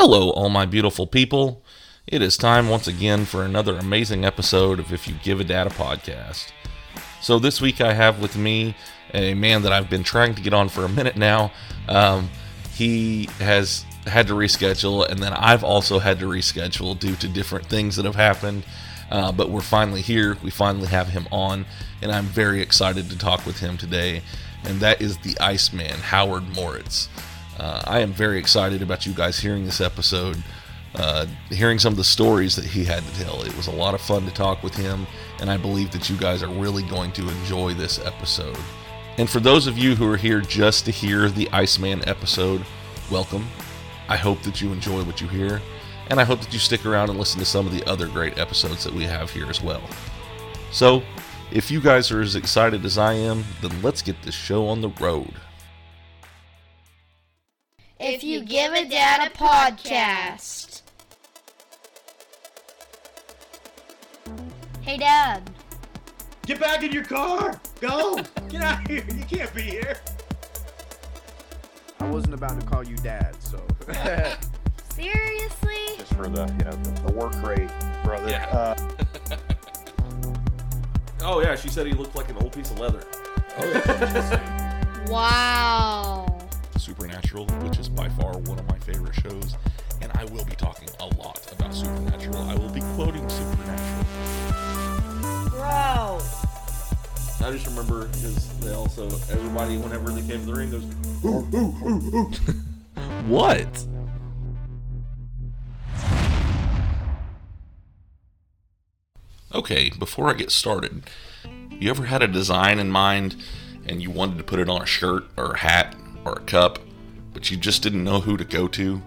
Hello, all my beautiful people. It is time once again for another amazing episode of If You Give a Dad a podcast. So, this week I have with me a man that I've been trying to get on for a minute now. Um, he has had to reschedule, and then I've also had to reschedule due to different things that have happened. Uh, but we're finally here. We finally have him on, and I'm very excited to talk with him today. And that is the Iceman, Howard Moritz. Uh, I am very excited about you guys hearing this episode, uh, hearing some of the stories that he had to tell. It was a lot of fun to talk with him, and I believe that you guys are really going to enjoy this episode. And for those of you who are here just to hear the Iceman episode, welcome. I hope that you enjoy what you hear, and I hope that you stick around and listen to some of the other great episodes that we have here as well. So, if you guys are as excited as I am, then let's get this show on the road. If you give a dad a podcast. Hey, Dad. Get back in your car! Go! Get out of here! You can't be here! I wasn't about to call you dad, so. Seriously? just for the you know the, the work rate, brother. Yeah. Uh, Oh, yeah, she said he looked like an old piece of leather. Wow. Supernatural, which is by far one of my favorite shows, and I will be talking a lot about Supernatural. I will be quoting Supernatural. Bro. I just remember because they also everybody whenever they came to the ring goes What? Okay, before I get started, you ever had a design in mind and you wanted to put it on a shirt or a hat or a cup, but you just didn't know who to go to?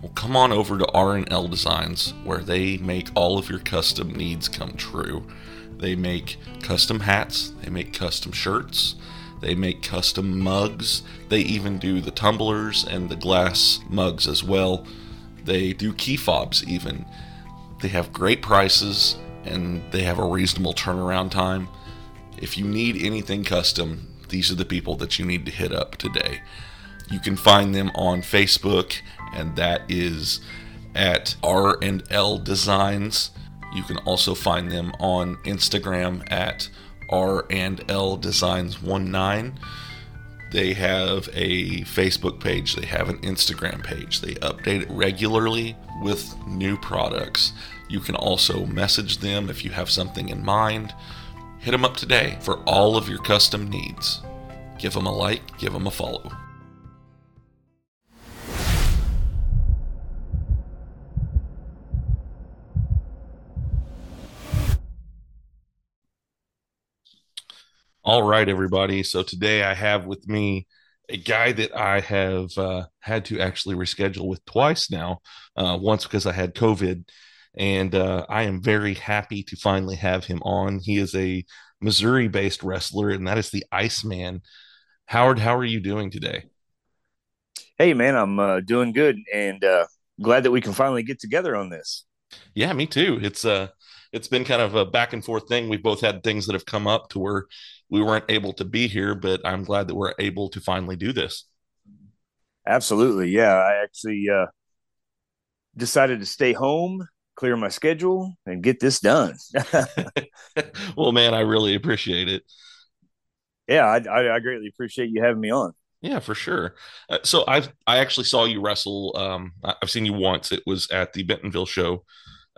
Well, come on over to R&L Designs where they make all of your custom needs come true. They make custom hats, they make custom shirts, they make custom mugs, they even do the tumblers and the glass mugs as well. They do key fobs even. They have great prices and they have a reasonable turnaround time. If you need anything custom, these are the people that you need to hit up today. You can find them on Facebook, and that is at R and L Designs. You can also find them on Instagram at R and L Designs 19. They have a Facebook page, they have an Instagram page. They update it regularly with new products. You can also message them if you have something in mind. Hit them up today for all of your custom needs. Give them a like, give them a follow. All right, everybody. So today I have with me a guy that I have uh, had to actually reschedule with twice now. Uh, once because I had COVID, and uh, I am very happy to finally have him on. He is a Missouri-based wrestler, and that is the Iceman. Howard, how are you doing today? hey, man, I'm uh, doing good and uh, glad that we can finally get together on this. Yeah, me too. It's uh it's been kind of a back and forth thing. We've both had things that have come up to where we weren't able to be here, but I'm glad that we're able to finally do this. Absolutely. Yeah. I actually uh, decided to stay home, clear my schedule, and get this done. well, man, I really appreciate it. yeah. I, I, I greatly appreciate you having me on. Yeah, for sure. Uh, so I've I actually saw you wrestle. Um, I've seen you once. It was at the Bentonville show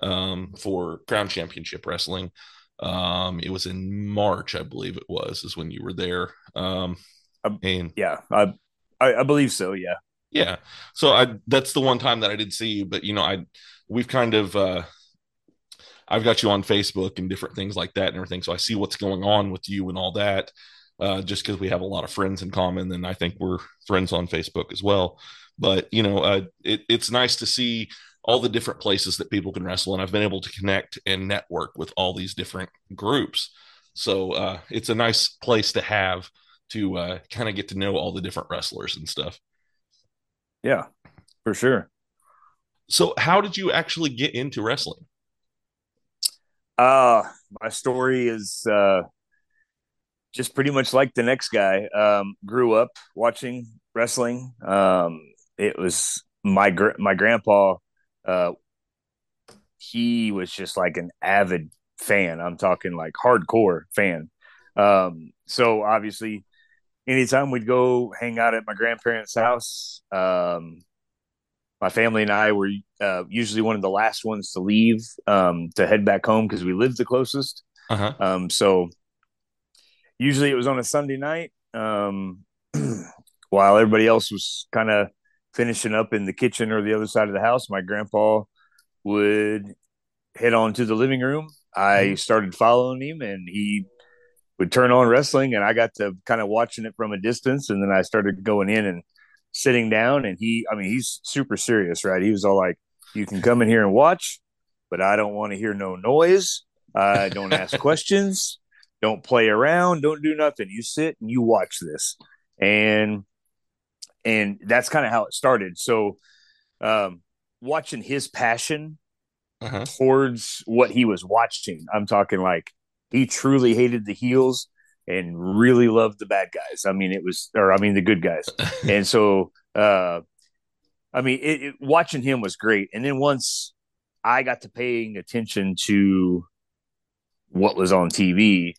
um, for Crown Championship Wrestling. Um, it was in March, I believe it was, is when you were there. Um, Um, and Yeah. I, I, I believe so. Yeah. yeah, so I that's the one time that I did see you. But you know, I we've kind of uh, I've got you on Facebook and different things like that and everything. So I see what's going on with you and all that. Uh, just because we have a lot of friends in common, and I think we're friends on Facebook as well. But you know, uh, it, it's nice to see all the different places that people can wrestle, and I've been able to connect and network with all these different groups. So uh, it's a nice place to have to uh, kind of get to know all the different wrestlers and stuff. Yeah. For sure. So, how did you actually get into wrestling? Uh, my story is uh, just pretty much like the next guy. Um, grew up watching wrestling. Um, it was my gr- my grandpa, uh, he was just like an avid fan. I'm talking like hardcore fan. Um, so obviously, anytime we'd go hang out at my grandparents' house, um, my family and I were uh, usually one of the last ones to leave um, to head back home because we lived the closest. Uh huh. Um, so usually it was on a Sunday night um, while everybody else was kind of finishing up in the kitchen or the other side of the house. My grandpa would head on to the living room. I started following him, and he would turn on wrestling, and I got to kind of watching it from a distance. And then I started going in and sitting down. And he, I mean, he's super serious, right? He was all like, "You can come in here and watch, but I don't want to hear no noise. Uh, don't ask questions. Don't play around. Don't do nothing. You sit and you watch this." And and that's kind of how it started. So, um, watching his passion Uh huh. towards what he was watching. I'm talking like he truly hated the heels and really loved the bad guys. I mean, it was, or I mean, the good guys. and so, uh, I mean, it, it, watching him was great. And then once I got to paying attention to what was on TV,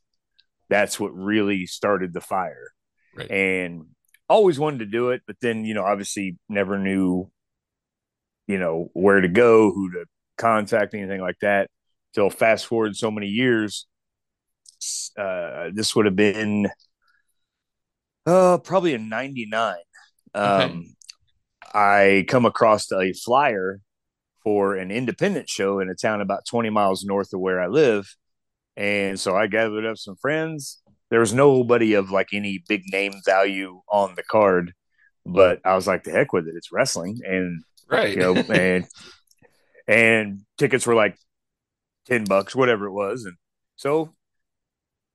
that's what really started the fire. Right. And always wanted to do it, but then, you know, obviously never knew, you know, where to go, who to contact, anything like that. Till fast forward so many years, uh, this would have been uh, probably in '99. Um, Okay. I come across a flyer for an independent show in a town about 20 miles north of where I live, and so I gathered up some friends. There was nobody of like any big name value on the card, but I was like, "The heck with it! It's wrestling," and Right. you know, and and tickets were like ten bucks, whatever it was, and so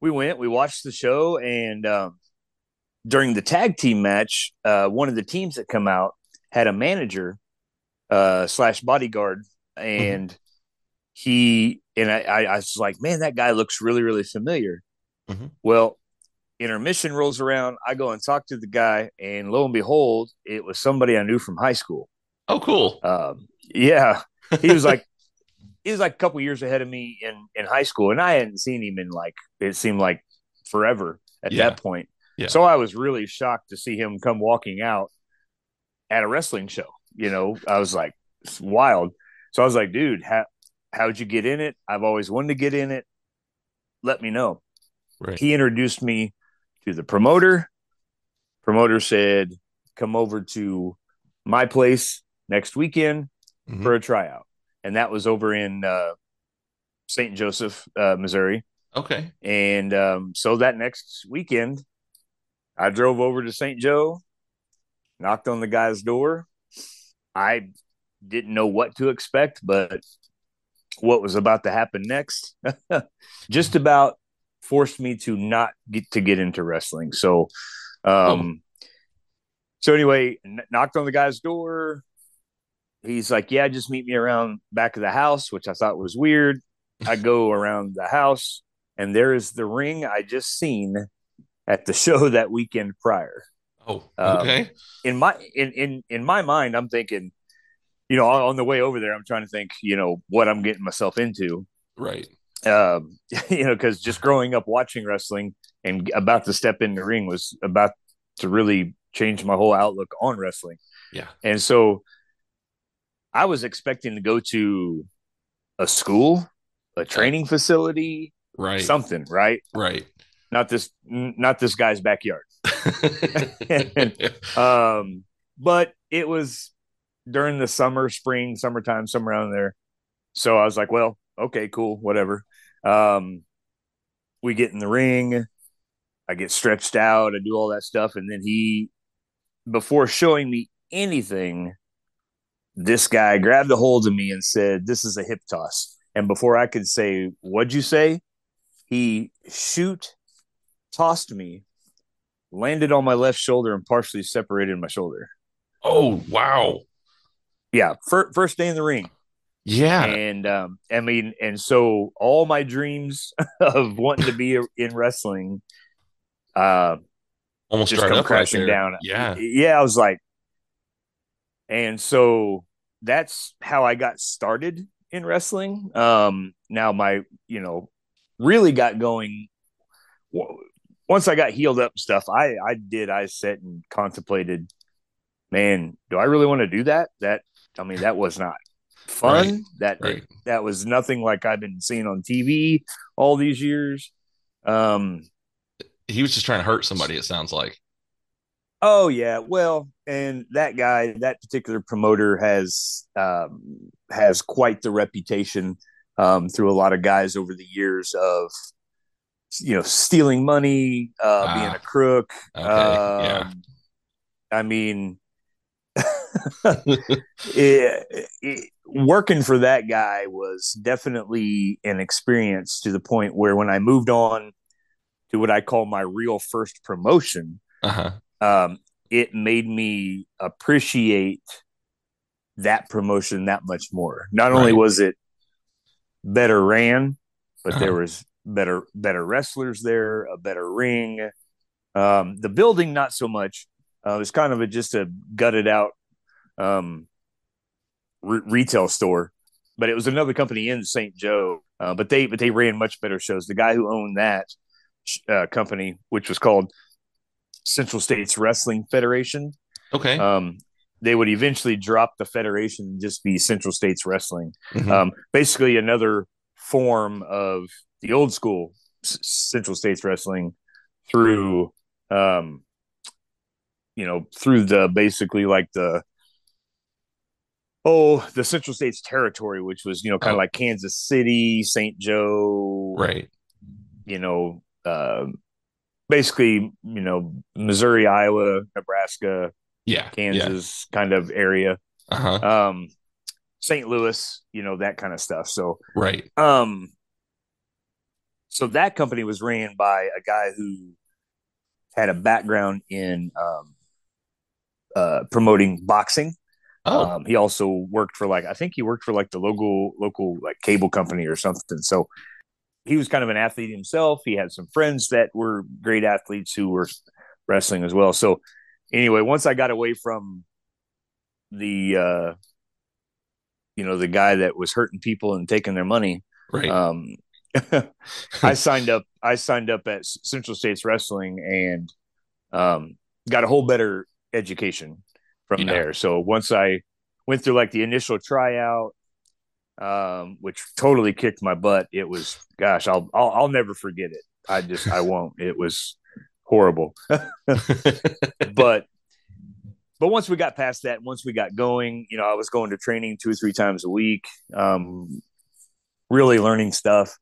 we went. We watched the show, and um, during the tag team match, uh, one of the teams that come out had a manager uh, slash bodyguard, and he and I, I, I was like, man, that guy looks really, really familiar. Mhm. Well, intermission rolls around. I go and talk to the guy, and lo and behold, it was somebody I knew from high school. oh, cool. Um, yeah, he was like he was like a couple years ahead of me in in high school, and I hadn't seen him in like it seemed like forever at Yeah. that point. Yeah. So I was really shocked to see him come walking out at a wrestling show. You know, I was like, it's wild. So I was like, dude, how how'd you get in it? I've always wanted to get in it. Let me know. Right. He introduced me to the promoter. Promoter said, come over to my place next weekend Mhm. for a tryout. And that was over in uh, St. Joseph, uh, Missouri. Okay. And um, so that next weekend, I drove over to St. Joe, knocked on the guy's door. I didn't know what to expect, but what was about to happen next just about forced me to not get to get into wrestling. So, um, so anyway, kn- knocked on the guy's door. He's like, "Yeah, just meet me around back of the house," which I thought was weird. I go around the house, and there is the ring I just seen at the show that weekend prior. Oh, Um, okay. In my in in in my mind, I'm thinking, you know, on, on the way over there, I'm trying to think, you know, what I'm getting myself into. right. Um, you know, because just growing up watching wrestling and about to step in the ring was about to really change my whole outlook on wrestling. Yeah. And so I was expecting to go to a school, a training facility, Right. something, right? right. Not this, not this guy's backyard. Um, but it was during the summer, spring, summertime, somewhere around there. So I was like, well, okay, cool, whatever. Um, we get in the ring, I get stretched out, I do all that stuff, and then he, before showing me anything, this guy grabbed a hold of me and said, "This is a hip toss." And before I could say, "What'd you say?" he shoot tossed me, landed on my left shoulder, and partially separated my shoulder. oh, wow. Yeah, fir- first day in the ring, Yeah. and um, I mean, and so all my dreams of wanting to be in wrestling, uh, Almost just come up right crashing down. Yeah. yeah. I was like, and so that's how I got started in wrestling. Um, now my, you know, really got going once I got healed up stuff. I I did. I sat and contemplated. Man, do I really want to do that? That I mean, that was not fun. Right, That right. that was nothing like I've been seeing on TV all these years. Um, He was just trying to hurt somebody. It sounds like. Oh yeah, well, and that guy, that particular promoter has um, has quite the reputation um, through a lot of guys over the years of you know stealing money, uh, being Ah, a crook. Okay. yeah. Um, I mean, it, it, working for that guy was definitely an experience to the point where when I moved on to what I call my real first promotion, Uh huh. Um, it made me appreciate that promotion that much more. Not only was it better ran, but there Uh-huh. was better better wrestlers there, a better ring. Um, the building, not so much. Uh, it was kind of a, just a gutted out um, re- retail store, but it was another company in St. Joe. Uh, but they but they ran much better shows. The guy who owned that uh, company, which was called Central States Wrestling Federation, Okay. um, they would eventually drop the federation and just be Central States Wrestling. Mhm. Um, basically, another form of the old school S- Central States Wrestling through, um, you know, through the basically like the oh the Central States territory, which was you know kind of Oh. like Kansas City, St. Joe, right. you know, um basically you know Missouri, Iowa, Nebraska, Yeah. Kansas kind of area. Uh huh. Um St. Louis, you know, that kind of stuff. So Right. um so that company was ran by a guy who had a background in um uh promoting boxing. Oh. Um he also worked for like I think he worked for like the local local like cable company or something. So he was kind of an athlete himself. He had some friends that were great athletes who were wrestling as well. So anyway, once I got away from the uh you know the guy that was hurting people and taking their money, right. um I signed up I signed up at Central States Wrestling and um got a whole better education from Yeah. there. So once I went through like the initial tryout um which totally kicked my butt. It was gosh, I'll I'll, I'll never forget it. I just I won't. It was horrible. but but once we got past that, once we got going, you know, I was going to training two or three times a week, um, really learning stuff.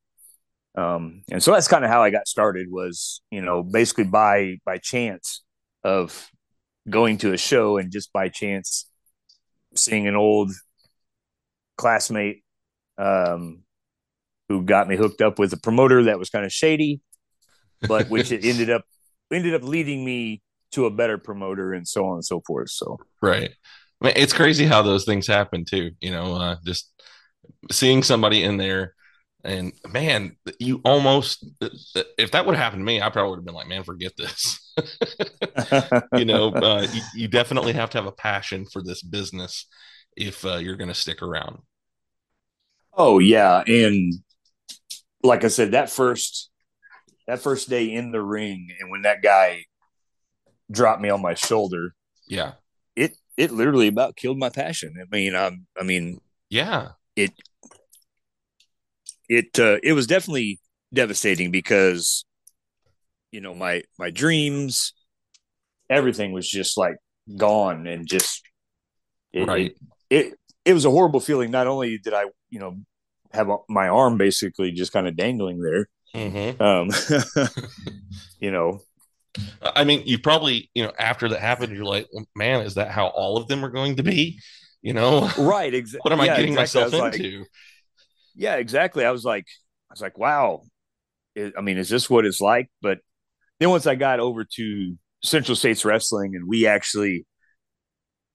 Um, and so that's kind of how I got started was, you know, basically by by chance of going to a show and just by chance seeing an old classmate um, who got me hooked up with a promoter that was kind of shady, but which it ended up ended up leading me to a better promoter and so on and so forth. So Right. I mean, it's crazy how those things happen too. You know, uh, just seeing somebody in there, and man, you almost if that would have happened to me, I probably would have been like, man, forget this. you know, uh, you, you definitely have to have a passion for this business if uh, you're going to stick around. Oh yeah, and like I said, that first that first day in the ring, and when that guy dropped me on my shoulder, Yeah. it it literally about killed my passion. I mean, um, I mean, Yeah. it it uh, it was definitely devastating because you know my my dreams, everything was just like gone and just it, Right. it, it it was a horrible feeling. Not only did I you know have my arm basically just kind of dangling there, Mhm. um, you know, I mean, you probably, you know, after that happened, you're like, man, is that how all of them are going to be? You know, right? Exactly. what am I getting exactly. I myself like- into? yeah, exactly. I was like, I was like, wow. I- I mean, is this what it's like? But then once I got over to Central States Wrestling, and we actually,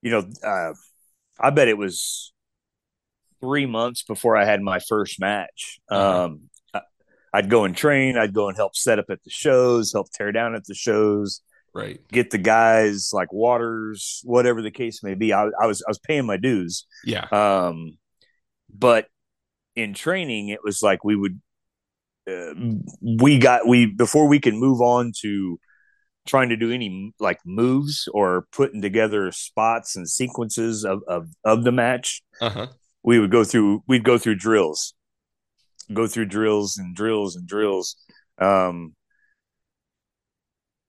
you know, uh, I bet it was three months before I had my first match. Uh-huh. Um, I- I'd go and train. I'd go and help set up at the shows, help tear down at the shows. Right. get the guys like waters, whatever the case may be. I, I was I was paying my dues. Yeah. Um, but in training, it was like we would uh, we got we before we can move on to trying to do any like moves or putting together spots and sequences of of, of the match. Uh huh. We would go through we'd go through drills, go through drills and drills and drills. Um,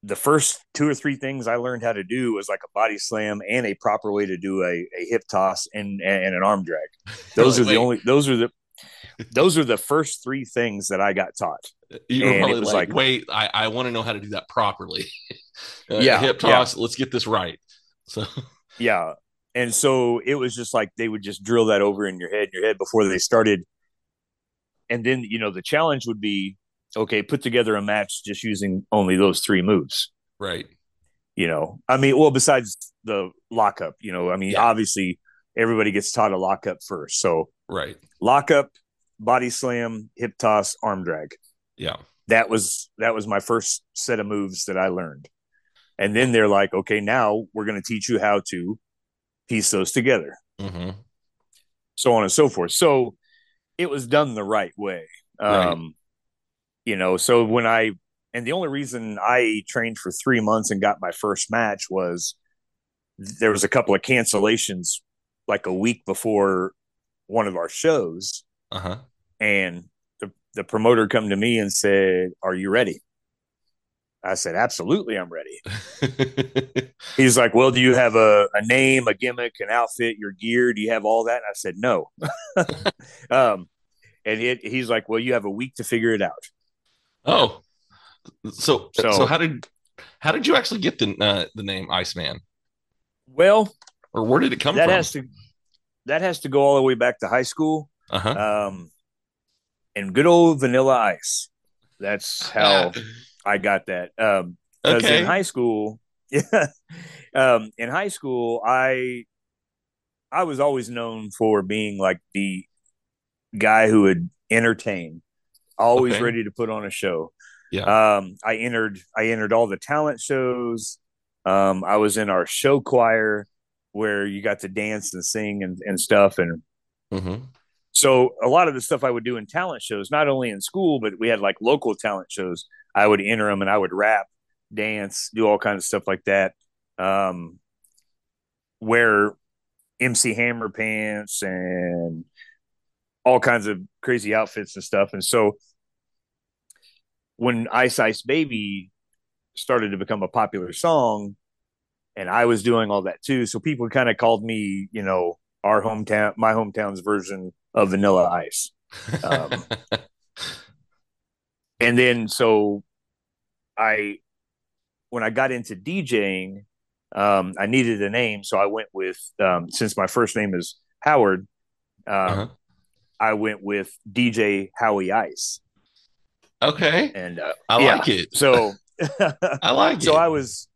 the first two or three things I learned how to do was like a body slam and a proper way to do a, a hip toss and and an arm drag. Those are the Wait. only those are the those are the first three things that I got taught. You were And probably like, like- wait, I, I want to know how to do that properly. Uh, Yeah, hip yeah. toss. Let's get this right. So, Yeah. And so it was just like they would just drill that over in your head, your head before they started. And then, you know, the challenge would be okay, put together a match just using only those three moves. right. You know, I mean, well, besides the lockup, you know, I mean, Yeah. obviously everybody gets taught a lockup first. So Right. lockup, body slam, hip toss, arm drag. Yeah. that was that was my first set of moves that I learned. And then they're like, okay, now we're going to teach you how to piece those together, hmm so on and so forth. So it was done the right way. Right. Um, you know, so when I and the only reason I trained for three months and got my first match was there was a couple of cancellations like a week before one of our shows, Uh huh. and the promoter come to me and said, "Are you ready?" I said, "Absolutely, I'm ready." He's like, "Well, do you have a, a name, a gimmick, an outfit, your gear? Do you have all that?" And I said, "No." um, and it, he's like, "Well, you have a week to figure it out." oh, so, so So- how did how did you actually get the uh, the name Iceman, Well, or where did it come that from? has to that has to go all the way back to high school. uh huh. Um, and good old Vanilla Ice. That's how I got that. Um, because okay. in high school, yeah, um, in high school, I I was always known for being like the guy who would entertain, always Okay. ready to put on a show. Yeah. Um, I entered I entered all the talent shows. Um, I was in our show choir where you got to dance and sing and, and stuff and hmm so a lot of the stuff I would do in talent shows, not only in school, but we had like local talent shows. I would enter them and I would rap, dance, do all kinds of stuff like that. Um, wear MC Hammer pants and all kinds of crazy outfits and stuff. And so when Ice Ice Baby started to become a popular song, and I was doing all that too, so people kind of called me, you know, our hometown, my hometown's version of Vanilla Ice. Um, and then so I when I got into DJing, um, I needed a name, so I went with um, since my first name is Howard, um, Uh-huh. I went with DJ Howie Ice, okay. and uh, I yeah. like it. so I like so it. I was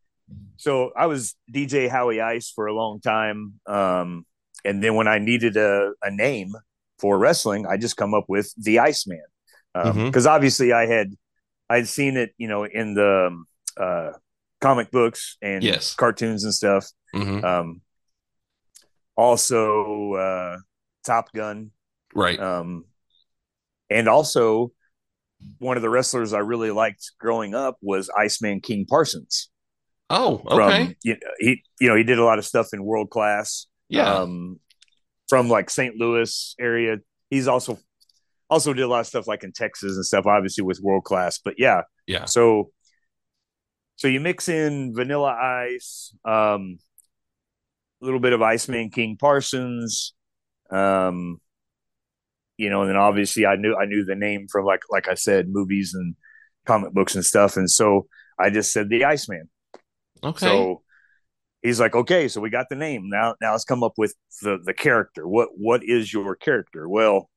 so I was DJ Howie Ice for a long time. Um, and then when I needed a, a name for wrestling, I just come up with the Iceman. Because obviously I had I'd seen it, you know, in the um, uh, comic books and Yes. cartoons and stuff. Mhm. Um, also uh, Top Gun. Right. Um, and also one of the wrestlers I really liked growing up was Iceman King Parsons. oh, from okay. you know, he you know he did a lot of stuff in world class yeah. um from like st louis area he's also also did a lot of stuff like in texas and stuff obviously with world class but yeah yeah. so so you mix in vanilla ice um a little bit of iceman king parsons um you know and then obviously i knew i knew the name from like like i said movies and comic books and stuff and so i just said the iceman Okay. so he's like, okay, so we got the name. Now now let's come up with the the character. What what is your character? Well,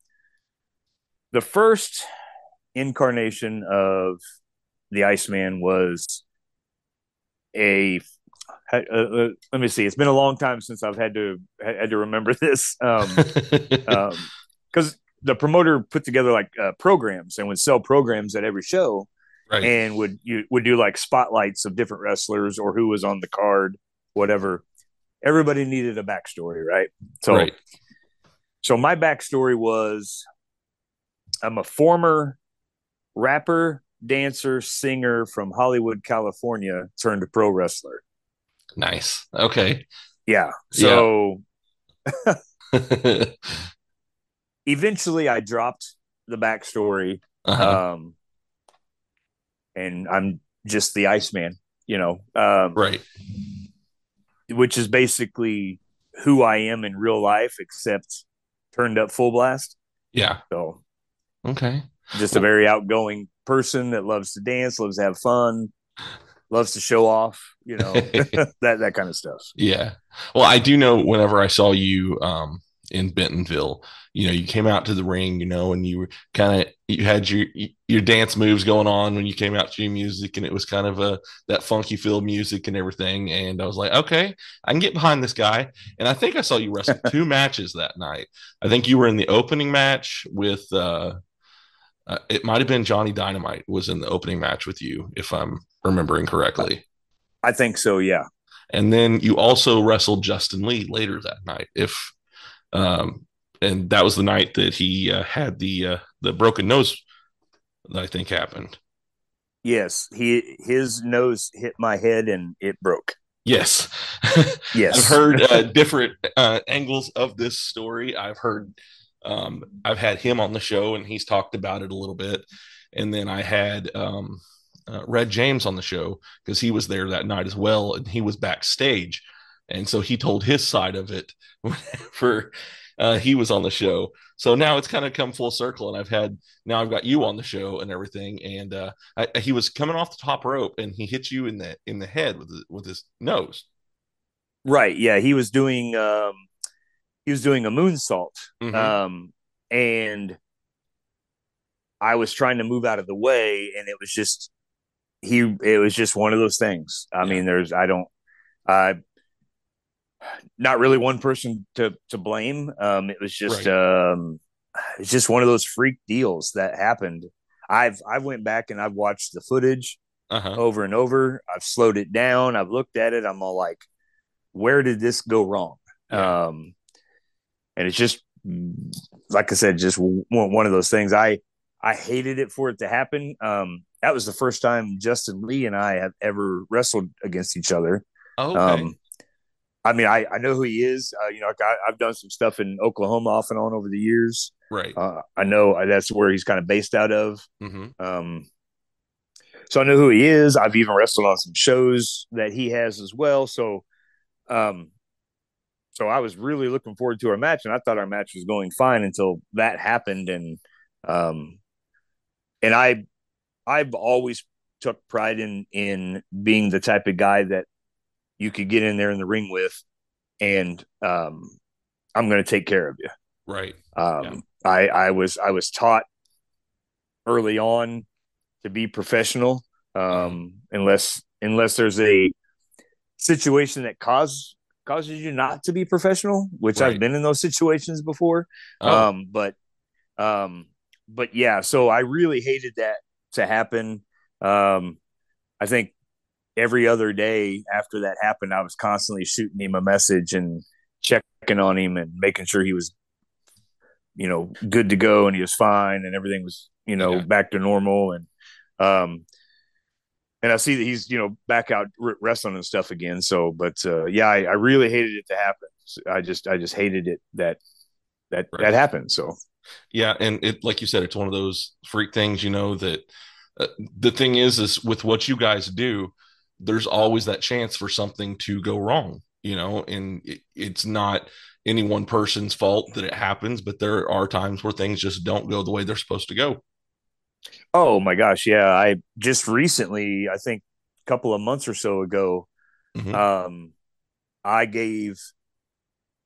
the first incarnation of the Iceman was a uh, uh, let me see. It's been a long time since I've had to had to remember this. Um, because the promoter put together like uh, programs and would sell programs at every show. Right. and would you would do like spotlights of different wrestlers or who was on the card, whatever. Everybody needed a backstory, right? So right. so my backstory was I'm a former rapper, dancer, singer from Hollywood, California, turned pro wrestler. Nice. Okay. Yeah. So uh-huh. eventually I dropped the backstory. Uh-huh. Um and I'm just the Iceman, you know. Um right. Which is basically who I am in real life, except turned up full blast. Yeah. So Okay. just a very outgoing person that loves to dance, loves to have fun, loves to show off, you know, that that kind of stuff. Yeah. Well, I do know whenever I saw you um in Bentonville, you know, you came out to the ring, you know, and you were kind of you had your your dance moves going on when you came out to your music and it was kind of a that funky feel music and everything and I was like, "Okay, I can get behind this guy." And I think I saw you wrestle two matches that night. I think you were in the opening match with uh, uh it might have been Johnny Dynamite was in the opening match with you if I'm remembering correctly. I think so, yeah. And then you also wrestled Justin Lee later that night. If um, and that was the night that he uh, had the uh, the broken nose that I think happened. Yes, he his nose hit my head and it broke. Yes, Yes. I've heard uh, different uh, angles of this story. I've heard, um, I've had him on the show and he's talked about it a little bit, and then I had um, uh, Red James on the show because he was there that night as well, and he was backstage, and so he told his side of it whenever uh, he was on the show. So now it's kind of come full circle, and I've had now I've got you on the show and everything, and uh, I, he was coming off the top rope and he hit you in the in the head with his, with his nose. Right. Yeah, he was doing um he was doing a moonsault. Mhm. Um and I was trying to move out of the way and it was just he it was just one of those things. I Yeah. mean there's I don't uh not really one person to to blame. Um it was just um it's just one of those freak deals that happened. I've I've went back and I've watched the footage Uh huh. over and over. I've slowed it down. I've looked at it. I'm all like, where did this go wrong? Yeah. Um, and it's just, like I said, just one, one of those things. I, I hated it for it to happen. Um, that was the first time Justin Lee and I have ever wrestled against each other. Oh, okay. Um, I mean, I, I know who he is. Uh, you know, I, I've done some stuff in Oklahoma off and on over the years. right. Uh, I know that's where he's kind of based out of. hmm Um, so I know who he is. I've even wrestled on some shows that he has as well. So, um, so I was really looking forward to our match, and I thought our match was going fine until that happened. And, um, and I, I've always took pride in in being the type of guy that you could get in there in the ring with, and um, I'm going to take care of you. Right. Um, I I was I was taught early on to be professional, um, unless unless there's a situation that cause causes you not to be professional, which Right. I've been in those situations before. Oh, Um, but um, but yeah, so I really hated that to happen. Um, I think every other day after that happened, I was constantly shooting him a message and checking on him and making sure he was, you know, good to go and he was fine and everything was, you know, Yeah. back to normal. And, um, and I see that he's, you know, back out wrestling and stuff again. So, but, uh, yeah, I, I really hated it to happen. I just, I just hated it that, that, Right. that happened. So, yeah, and it like you said, it's one of those freak things. You know that uh, the thing is, is with what you guys do, there's always that chance for something to go wrong. You know, and it, it's not any one person's fault that it happens, but there are times where things just don't go the way they're supposed to go. Oh my gosh, yeah. I just recently, I think a couple of months or so ago, Mhm. um, I gave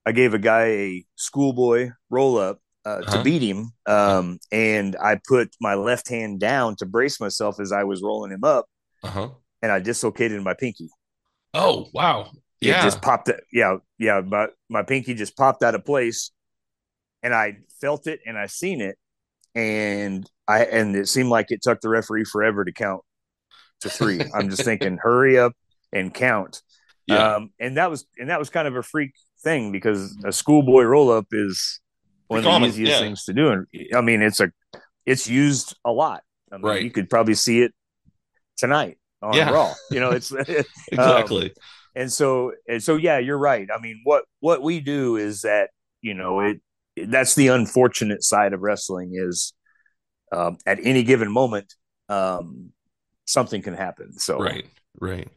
I gave a guy a schoolboy roll up uh, Uh-huh. to beat him, um, and I put my left hand down to brace myself as I was rolling him up, Uh huh. And I dislocated my pinky. Oh wow. It Yeah. just popped. It. Yeah, yeah. My my pinky just popped out of place, and I felt it and I seen it, and I and it seemed like it took the referee forever to count to three. I'm just thinking, hurry up and count. Yeah. Um, and that was and that was kind of a freak thing because a schoolboy roll up is one of the easiest yeah. things to do. And I mean, it's a it's used a lot. I mean, Right. You could probably see it tonight on Yeah. Raw. You know, it's exactly. and so and so yeah you're right i mean what what we do is that you know it that's the unfortunate side of wrestling is um, at any given moment um, something can happen so Right. Right.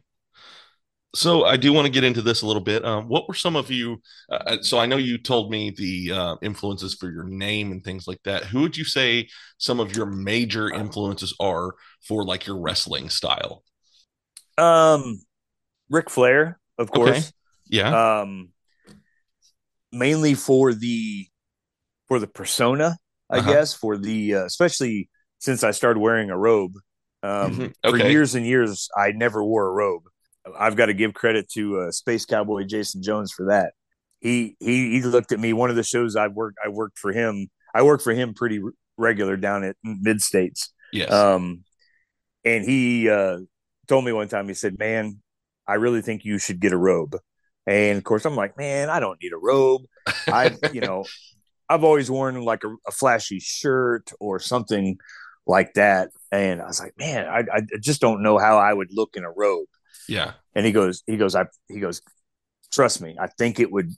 So I do want to get into this a little bit. Um, what were some of you? Uh, so I know you told me the uh, influences for your name and things like that. Who would you say some of your major influences are for like your wrestling style? Um Ric Flair of Okay. course Yeah. um mainly for the for the persona i Uh-huh. guess for the uh, especially since i started wearing a robe um Mhm. for years and years i never wore a robe i've got to give credit to uh, space cowboy jason jones for that he he he looked at me one of the shows i worked i worked for him i worked for him pretty r- regular down at mid states yes. um, and he uh, told me one time, he said, Man, I really think you should get a robe. And of course, I'm like, Man, I don't need a robe. I, you know, I've always worn like a, a flashy shirt or something like that. And I was like, Man, I, I just don't know how I would look in a robe. yeah. And he goes, He goes, I, he goes, Trust me, I think it would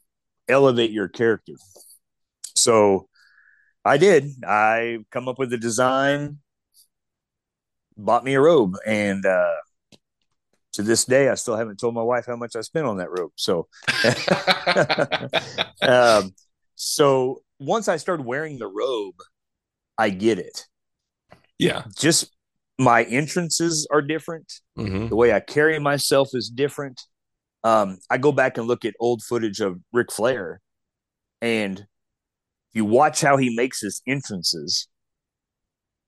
elevate your character. So I did. I come up with a design, bought me a robe, and uh, to this day, I still haven't told my wife how much I spent on that robe. So, um, so once I started wearing the robe, I get it. yeah. Just my entrances are different. hmm The way I carry myself is different. Um, I go back and look at old footage of Ric Flair, and you watch how he makes his entrances.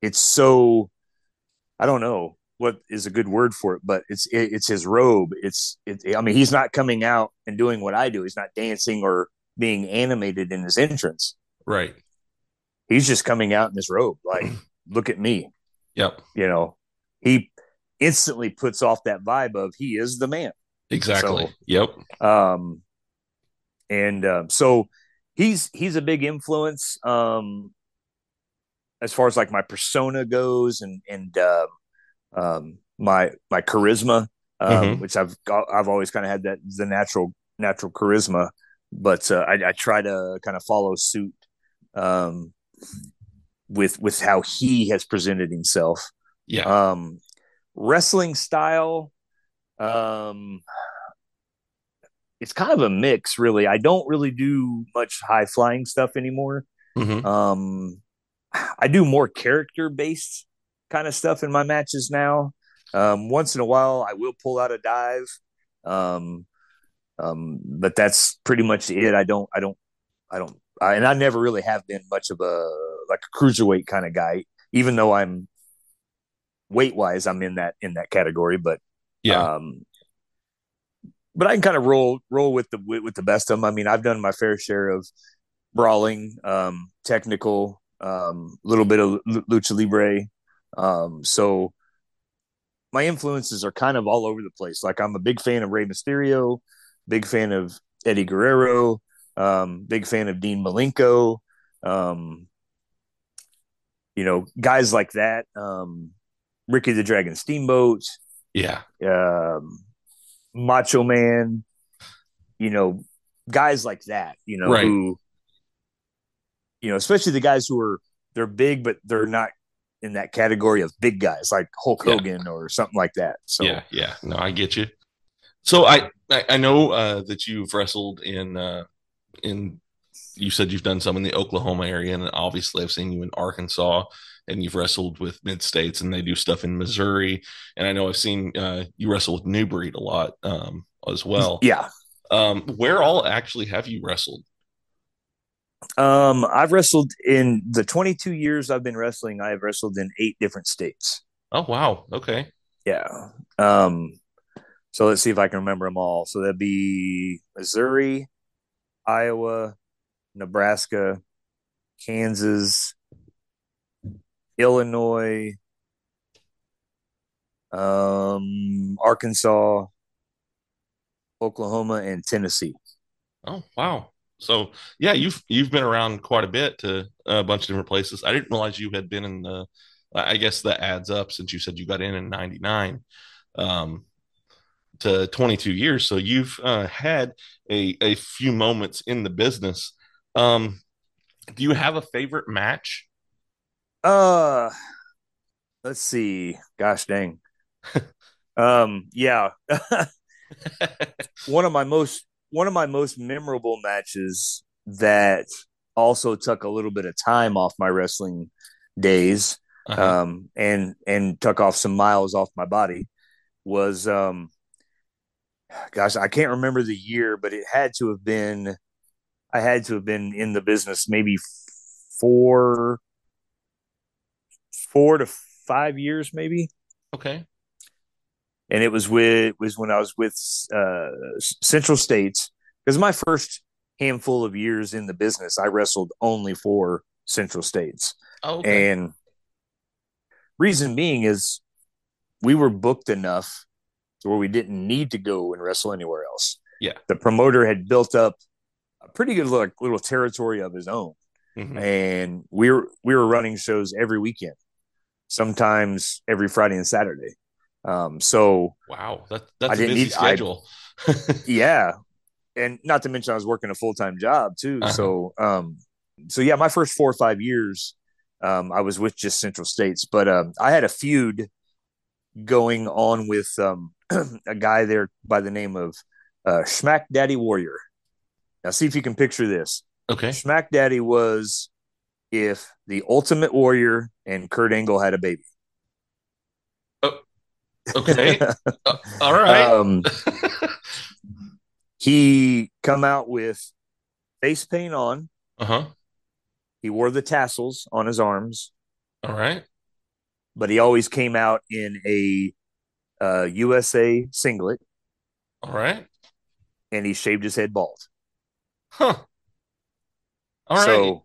It's so I don't know what is a good word for it, but it's it, it's his robe. It's it, I mean he's not coming out and doing what I do. He's not dancing or being animated in his entrance. Right. He's just coming out in his robe. Like, look at me. Yep. You know, he instantly puts off that vibe of he is the man. Exactly. So- yep. um and um so he's he's a big influence um as far as like my persona goes and and uh, um my my charisma um Mhm. which i've got- i've always kind of had that the natural natural charisma but uh, I, I try to kind of follow suit um with with how he has presented himself Yeah. um wrestling style um it's kind of a mix really i don't really do much high flying stuff anymore hmm um i do more character based kind of stuff in my matches now um once in a while i will pull out a dive um um but that's pretty much it i don't i don't i don't I, and i never really have been much of a like a cruiserweight kind of guy even though i'm weight wise i'm in that in that category but Yeah. um, but I can kind of roll roll with the with, with the best of them. I mean, I've done my fair share of brawling, um, technical, a um, little bit of lucha libre. Um, so my influences are kind of all over the place. Like I'm a big fan of Rey Mysterio, big fan of Eddie Guerrero, um, big fan of Dean Malenko. Um, you know, guys like that. Um, Ricky the Dragon Steamboat yeah. um, Macho Man, you know, guys like that, you know, Right. who, you know, especially the guys who are they're big, but they're not in that category of big guys like Hulk Yeah. Hogan or something like that. So yeah, yeah. No, I get you. So I I, I know uh, that you've wrestled in uh, in you said you've done some in the Oklahoma area, and obviously I've seen you in Arkansas, and you've wrestled with mid states, and they do stuff in Missouri, and I know I've seen uh, you wrestle with New Breed a lot um, as well. yeah. Um, where all actually have you wrestled? Um, I've wrestled in the 22 years I've been wrestling. I have wrestled in eight different states. Oh wow, okay, Yeah. Um, so let's see if I can remember them all. So that'd be Missouri, Iowa, Nebraska, Kansas, Illinois, um, Arkansas, Oklahoma, and Tennessee. Oh wow! So yeah, you've you've been around quite a bit to a bunch of different places. I didn't realize you had been in the. I guess that adds up since you said you got in in '99 um, to 22 years. So you've uh, had a a few moments in the business. Um, do you have a favorite match? Uh, let's see. Gosh dang. um, yeah. one of my most one of my most memorable matches that also took a little bit of time off my wrestling days Uh-huh. um and and took off some miles off my body was um gosh i can't remember the year but it had to have been i had to have been in the business maybe four four to five years maybe okay. And it was with was when I was with uh, Central States because my first handful of years in the business, I wrestled only for Central States, Oh, okay. and reason being is we were booked enough to where we didn't need to go and wrestle anywhere else. Yeah. the promoter had built up a pretty good like, little territory of his own Mhm. and we were we were running shows every weekend, sometimes every Friday and Saturday. Um, so Wow, that I that's a didn't busy need- I- schedule. yeah, and not to mention I was working a full time job too. Uh-huh. So um, so yeah, my first four or five years, um, I was with just Central States, but um, I had a feud going on with um a guy there by the name of uh, Smack Daddy Warrior. Now see if you can picture this. okay. Smack Daddy was if the Ultimate Warrior and Kurt Angle had a baby. Okay. Uh, all right. um, he come out with face paint on. uh huh. He wore the tassels on his arms, All right. but he always came out in a uh, USA singlet, All right. and he shaved his head bald. Huh. All right. so,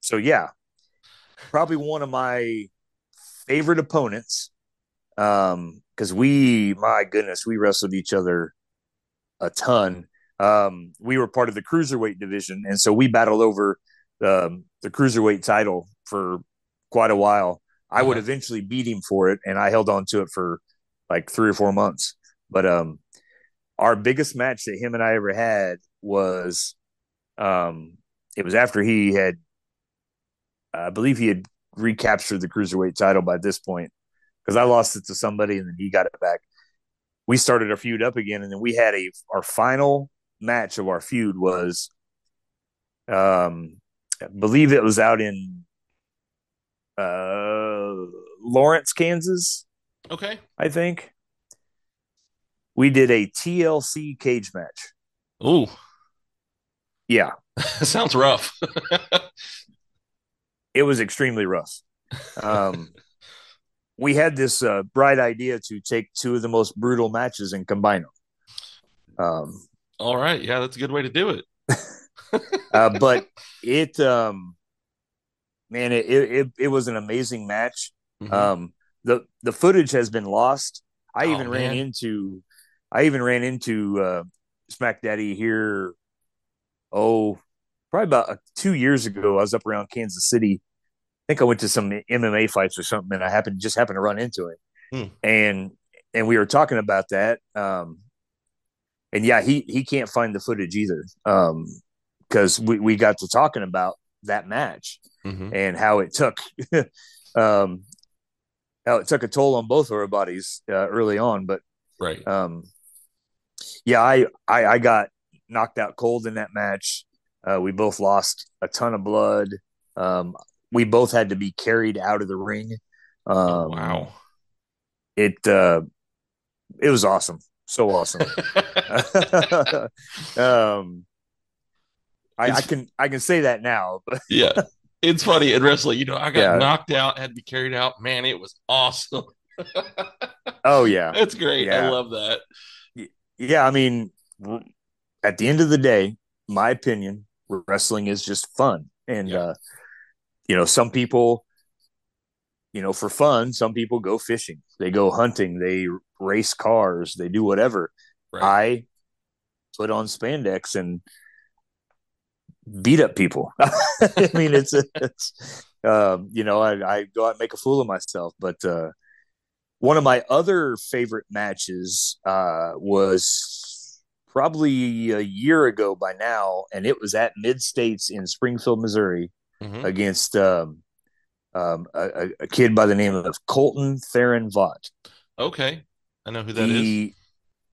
so yeah, probably one of my favorite opponents. Um, because we, my goodness, we wrestled each other a ton. Um, we were part of the cruiserweight division, and so we battled over um, the cruiserweight title for quite a while. I would Uh-huh. eventually beat him for it, and I held on to it for like three or four months. But um, our biggest match that him and I ever had was um, it was after he had, I believe he had recaptured the cruiserweight title by this point because I lost it to somebody and then he got it back. We started our feud up again, and then we had a our final match of our feud was, um, I believe it was out in, uh, Lawrence, Kansas, okay. I think. We did a TLC cage match. Ooh, Yeah, sounds rough. it was extremely rough. Um, we had this uh, bright idea to take two of the most brutal matches and combine them. Um, All right. Yeah, that's a good way to do it. uh, but it, um, man, it, it it was an amazing match. Mhm. Um, the the footage has been lost. I Oh, even ran into, I even ran into uh, Smack Daddy here. Oh, probably about uh, two years ago. I was up around Kansas City. I think I went to some MMA fights or something, and I happened just happened to run into him. Hmm. And and we were talking about that. Um, and yeah, he he can't find the footage either. Um, because we we got to talking about that match Mhm. and how it took um how it took a toll on both of our bodies uh, early on but Right. um yeah I, I i got knocked out cold in that match uh we both lost a ton of blood um we both had to be carried out of the ring um Oh, wow. it uh it was awesome so awesome um I, I can I can say that now, yeah. It's funny in wrestling, you know, I got Yeah. knocked out, had to be carried out. Man, it was awesome. oh yeah, That's great. I love that. yeah. I mean, at the end of the day, my opinion, wrestling is just fun, and Yeah. uh, you know, some people you know, for fun, some people go fishing, they go hunting, they race cars, they do whatever. Right. I put on spandex and beat up people. I mean, it's, it's um, you know, I, I, go out and make a fool of myself. But uh, one of my other favorite matches uh, was probably a year ago by now, and it was at Mid States in Springfield, Missouri, Mhm. against um, um, a, a kid by the name of Colton Theron Vaught. Okay. I know who that is. he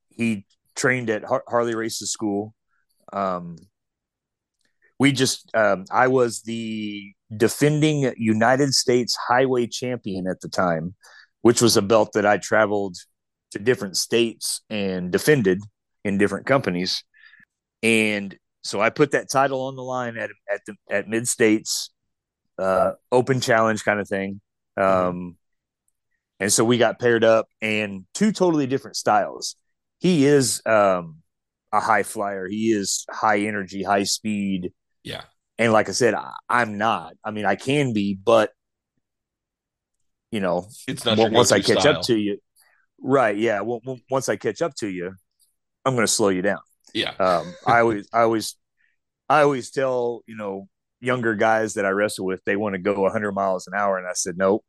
he trained at Har- Harley Race's School. Um, we just um, I was the defending United States Highway Champion at the time, which was a belt that I traveled to different states and defended in different companies, and so I put that title on the line at at the at Mid States, uh, open challenge kind of thing. Um, and so we got paired up and two totally different styles. He is um, a high flyer. He is high energy, high speed. Yeah. And like I said, I, I'm not. I mean, I can be, but you know, It's not on- once I catch style. up to you, right? Yeah. Well, once I catch up to you, I'm going to slow you down. Yeah. Um, I always, I always, I always tell you know younger guys that I wrestle with they want to go 100 miles an hour, and I said nope.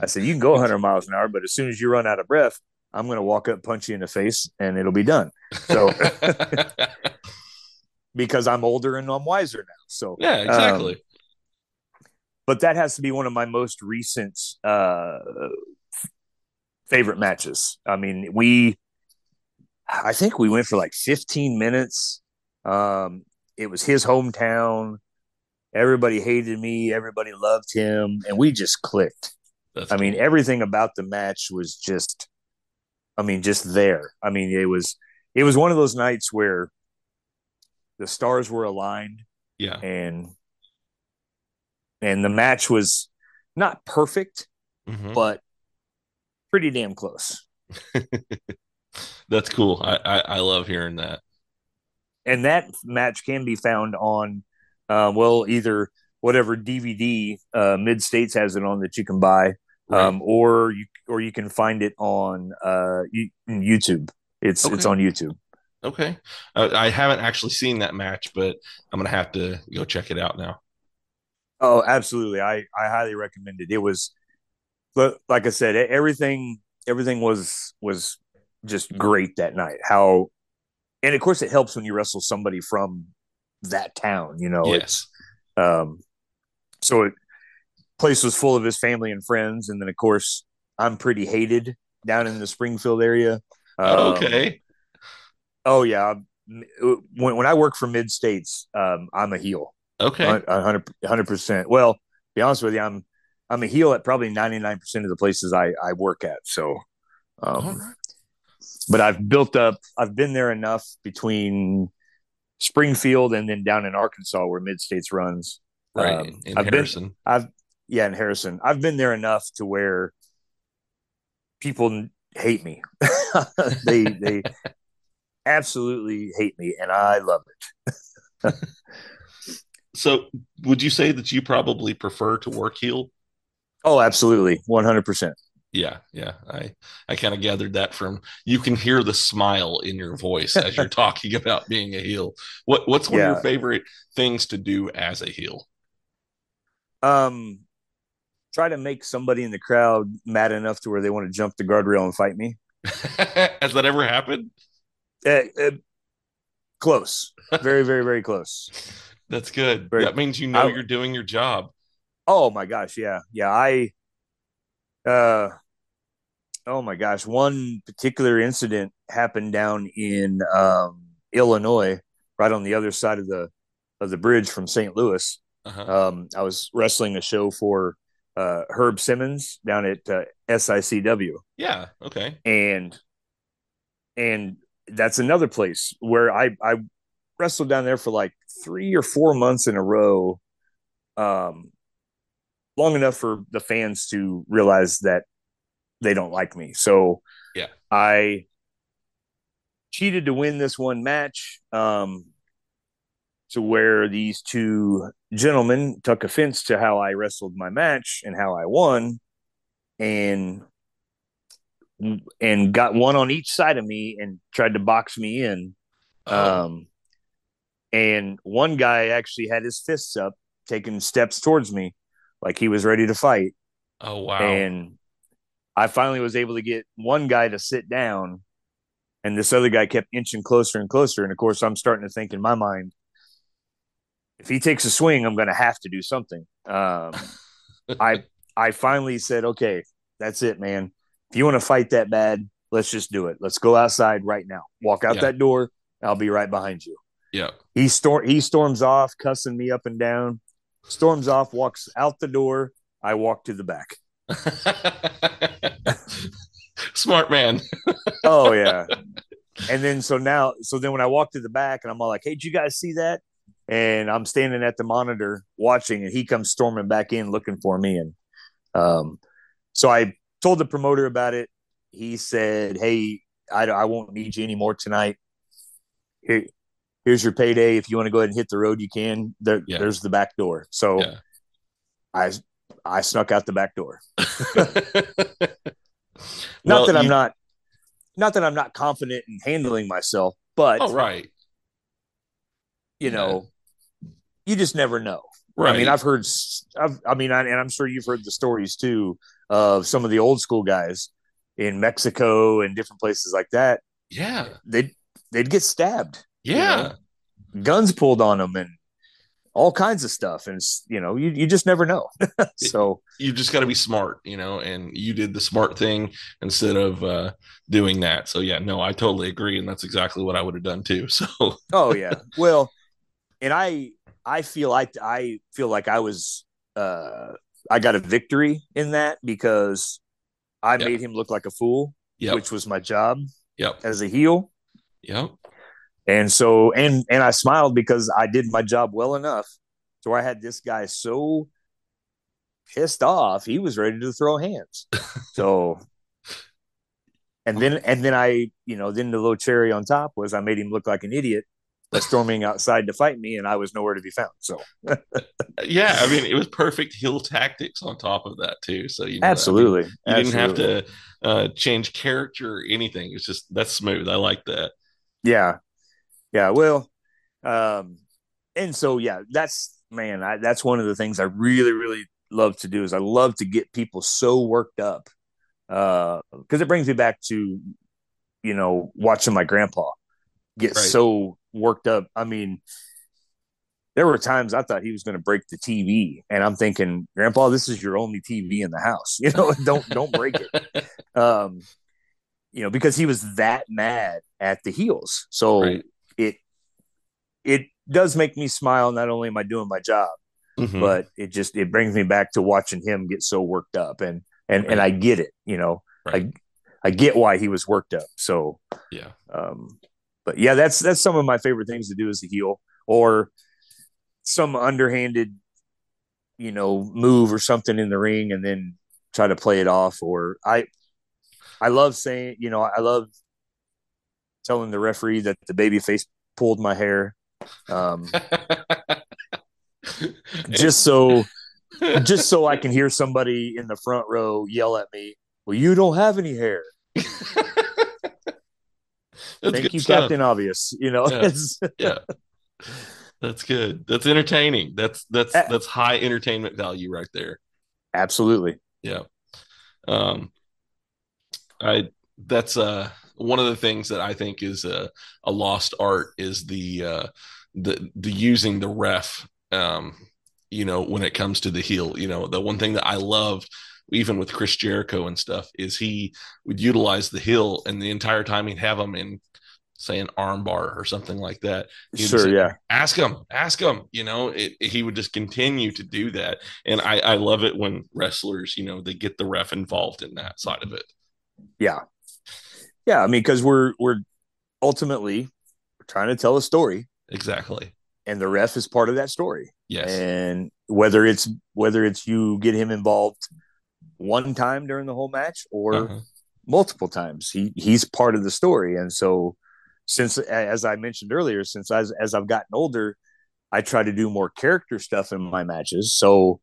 I said you can go 100 miles an hour, but as soon as you run out of breath, I'm going to walk up, punch you in the face, and it'll be done. So because I'm older and I'm wiser now. So yeah, exactly. um, but that has to be one of my most recent uh, favorite matches. I mean, we, I think we went for like 15 minutes. Um, it was his hometown. Everybody hated me. Everybody loved him, and we just clicked. That's I mean, cool. everything about the match was just, I mean, just there. I mean, it was, it was one of those nights where the stars were aligned yeah. and and the match was not perfect, Mhm. but pretty damn close. That's cool. I, I I love hearing that. And that match can be found on, uh, well, either whatever DVD uh, Mid States has it on that you can buy, Right. um, or you or you can find it on uh, YouTube. It's it's on YouTube. Okay. Uh, I haven't actually seen that match, but I'm gonna have to go check it out now. Oh, absolutely. I I highly recommend it. It was, but like I said, everything everything was was just great that night. How, and of course, it helps when you wrestle somebody from that town. You know, yes. um, so it place was full of his family and friends, and then of course I'm pretty hated down in the Springfield area. Um, okay. Oh yeah. When when I work for Mid States, um, I'm a heel. Okay. A hundred percent. Well, to be honest with you, I'm I'm a heel at probably ninety nine percent of the places I I work at. So, um, right. But I've built up. I've been there enough between Springfield and then down in Arkansas where Mid States runs. Right. Um, in I've been- Harrison. I've yeah, in Harrison, I've been there enough to where people hate me. they they absolutely hate me, and I love it. So, would you say that you probably prefer to work heel? Oh, absolutely, one hundred percent. Yeah, yeah. I I kind of gathered that from you can hear the smile in your voice as you're talking about being a heel. What what's one of your favorite things to do as a heel? Um, try to make somebody in the crowd mad enough to where they want to jump the guardrail and fight me. Has that ever happened? Uh, uh, close, very, very, very close. That's good. Very- that means you know I- you're doing your job. Oh my gosh, yeah, yeah. I, uh, oh my gosh, one particular incident happened down in um, Illinois, right on the other side of the of the bridge from St. Louis. Uh-huh. Um, I was wrestling a show for uh, Herb Simmons down at uh, SICW. yeah. Okay. and and that's another place where I I wrestled down there for like three or four months in a row, um, long enough for the fans to realize that they don't like me. So Yeah. I cheated to win this one match, um, to where these two gentlemen took offense to how I wrestled my match and how I won. and and got one on each side of me and tried to box me in. Oh, Um, and one guy actually had his fists up, taking steps towards me, like he was ready to fight. oh wow. And I finally was able to get one guy to sit down, and this other guy kept inching closer and closer. And of course, I'm starting to think in my mind, if he takes a swing, I'm going to have to do something. Um, I I finally said, okay, that's it, man. If you want to fight that bad, let's just do it. Let's go outside right now. Walk out Yeah. that door. I'll be right behind you. yeah. He storm he storms off, cussing me up and down. Storms off, walks out the door. I walk to the back. Smart man. Oh yeah. and then so now so then when I walk to the back and I'm all like, Hey, did you guys see that? And I'm standing at the monitor watching and he comes storming back in looking for me. And um so I told the promoter about it. He said, Hey, I, I won't need you anymore tonight. Here, here's your payday. If you want to go ahead and hit the road, you can. There, Yeah. There's the back door. So Yeah. I I snuck out the back door. Well, not that I'm you- not not that I'm not confident in handling myself, but Oh right. you know, you just never know. Right. I mean, I've heard, I've, I mean, I, and I'm sure you've heard the stories too of some of the old school guys in Mexico and different places like that. yeah. They'd they'd get stabbed, Yeah. guns pulled on them, and all kinds of stuff. And it's, you know, you you just never know. so you just got to be smart, you know, and you did the smart thing instead of uh, doing that. So yeah, no, I totally agree, and that's exactly what I would have done too. So Oh yeah. Well, and I I feel like I feel like I was uh I got a victory in that because I Yeah. made him look like a fool, yep, which was my job yep, as a heel. yep, And so and and I smiled because I did my job well enough. So I had this guy so pissed off, he was ready to throw hands. So and then and then I, you know, then the little cherry on top was I made him look like an idiot by storming outside to fight me and I was nowhere to be found. So yeah. I mean, it was perfect heel tactics on top of that too. So you know, I mean, absolutely. you didn't have to uh, change character or anything. It's just that's smooth. I like that. Yeah. Yeah. Well, um, and so yeah, that's man, I, that's one of the things I really, really love to do is I love to get people so worked up. Uh, because it brings me back to, you know, watching my grandpa get Right. so worked up. I mean, there were times I thought he was going to break the TV, and I'm thinking, Grandpa, this is your only TV in the house. You know, don't don't break it. Um, you know, because he was that mad at the heels. So Right. It it does make me smile. Not only am I doing my job, Mhm. but it just it brings me back to watching him get so worked up, and and and I get it. You know, Right. I I get why he was worked up. So yeah, um, but yeah, that's that's some of my favorite things to do as a heel, or some underhanded, you know, move or something in the ring, and then try to play it off. Or I, I love saying, you know, I love telling the referee that the baby face pulled my hair, um, just so just so I can hear somebody in the front row yell at me, "Well, you don't have any hair." Thank you, stuff. Captain Obvious. You know, Yeah. yeah that's good that's entertaining that's that's that's high entertainment value right there absolutely. yeah um i that's uh one of the things that i think is a, a lost art is the uh the the using the ref um you know when it comes to the heel you know the one thing that i loved even with chris jericho and stuff is he would utilize the heel and the entire time he'd have him in say an armbar or something like that He'd Sure, say, yeah. ask him ask him you know it, he would just continue to do that and I, I love it when wrestlers you know they get the ref involved in that side of it Yeah. Yeah, I mean, because we're we're ultimately we're trying to tell a story, exactly and the ref is part of that story. yes And whether it's whether it's you get him involved one time during the whole match or Uh-huh. multiple times, he he's part of the story. And so, since as I mentioned earlier, since as as I've gotten older, I try to do more character stuff in my matches. So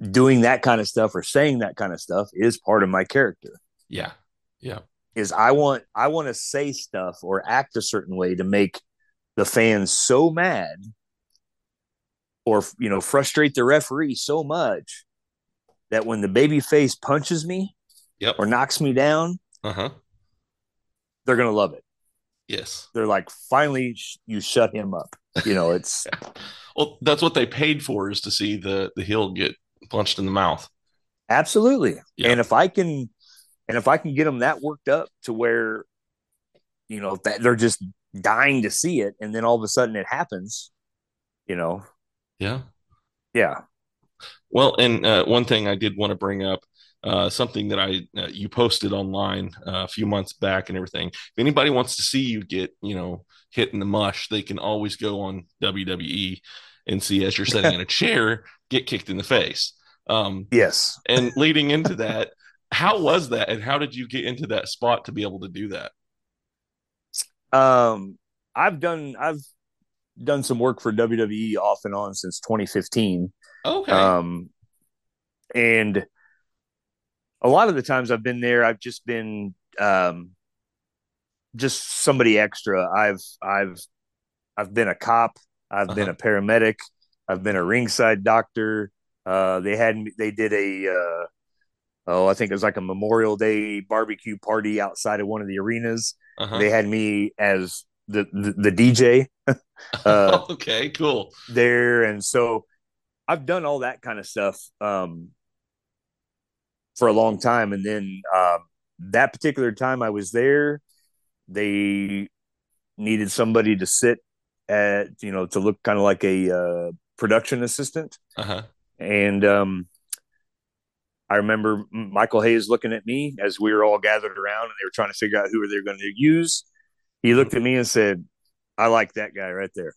doing that kind of stuff or saying that kind of stuff is part of my character. Yeah. Yeah. Is I want I want to say stuff or act a certain way to make the fans so mad or you know frustrate the referee so much that when the baby face punches me Yep. or knocks me down, Uh huh. they're gonna love it. Yes. They're like, finally, sh- you shut him up. You know, it's Well, that's what they paid for is to see the the heel get punched in the mouth. absolutely. Yeah. And if I can, and if I can get them that worked up to where, you know, that they're just dying to see it, and then all of a sudden it happens, you know, Yeah. yeah, Well, and uh, one thing I did want to bring up, uh, something that I uh, you posted online uh, a few months back and everything. If anybody wants to see you get, you know, hit in the mush, they can always go on WWE and see as you're sitting in a chair get kicked in the face. Um, yes. and leading into that, how was that, and how did you get into that spot to be able to do that? Um, I've done I've done some work for WWE off and on since 2015. Okay. Um, and a lot of the times I've been there, I've just been um, just somebody extra. I've I've I've been a cop. I've been Uh-huh. a paramedic. I've been a ringside doctor. Uh, they had me- they did a uh, oh I think it was like a Memorial Day barbecue party outside of one of the arenas. uh-huh. They had me as the the, the DJ uh, okay. Cool. there and so i've done all that kind of stuff um for a long time and then um that particular time i was there they needed somebody to sit at you know to look kind of like a uh, production assistant Uh huh. and um I remember Michael Hayes looking at me as we were all gathered around and they were trying to figure out who they were going to use. He looked at me and said, I like that guy right there.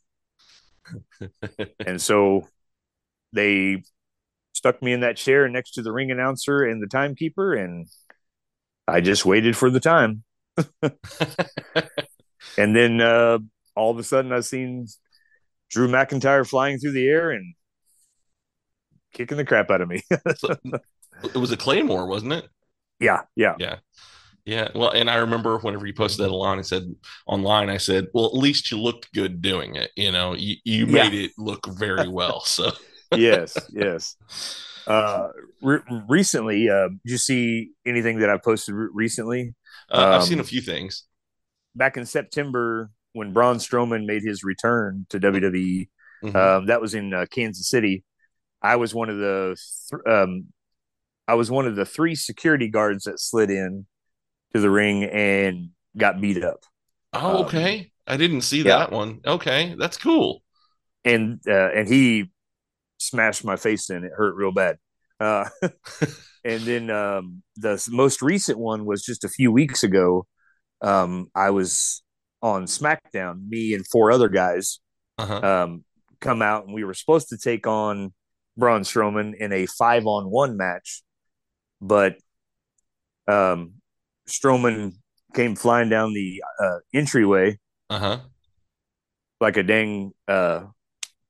and so they stuck me in that chair next to the ring announcer and the timekeeper, and I just waited for the time. and then uh, all of a sudden, I seen Drew McIntyre flying through the air and kicking the crap out of me. It was a claymore, wasn't it? yeah, yeah, Yeah. Yeah. Well, and I remember whenever you posted that online, I said online, I said, well, at least you looked good doing it. You know, you, you Yeah. made it look very well. So, yes, yes. Uh, re- recently, uh, did you see anything that I posted re- recently? uh, I've seen a Um, few things. Back in September, when Braun Strowman made his return to WWE, Mhm. um, that was in uh, Kansas City. I was one of the th- um, I was one of the three security guards that slid in to the ring and got beat up. oh, um, okay. I didn't see yeah. that one. Okay. That's cool. and uh, and he smashed my face in. It hurt real bad. Uh, and then um, the most recent one was just a few weeks ago. Um, I was on SmackDown. Me and four other guys Uh-huh. um, come out, and we were supposed to take on Braun Strowman in a five on one match, but um, Strowman came flying down the uh, entryway Uh-huh. like a dang uh,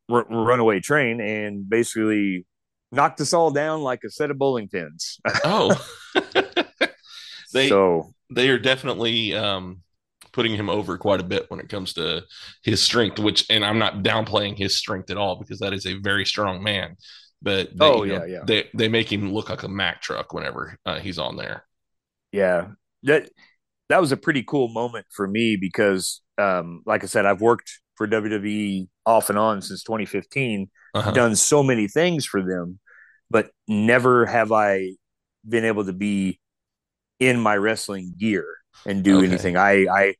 r- runaway train and basically knocked us all down like a set of bowling pins. Oh. they so they are definitely um putting him over quite a bit when it comes to his strength, which and I'm not downplaying his strength at all because that is a very strong man. But they, Oh, you know, yeah, yeah. they they make him look like a Mack truck whenever uh, he's on there. yeah, that that was a pretty cool moment for me because, um, like I said, I've worked for WWE off and on since 2015. Uh-huh. done so many things for them, but never have I been able to be in my wrestling gear and do Okay. anything. I, I,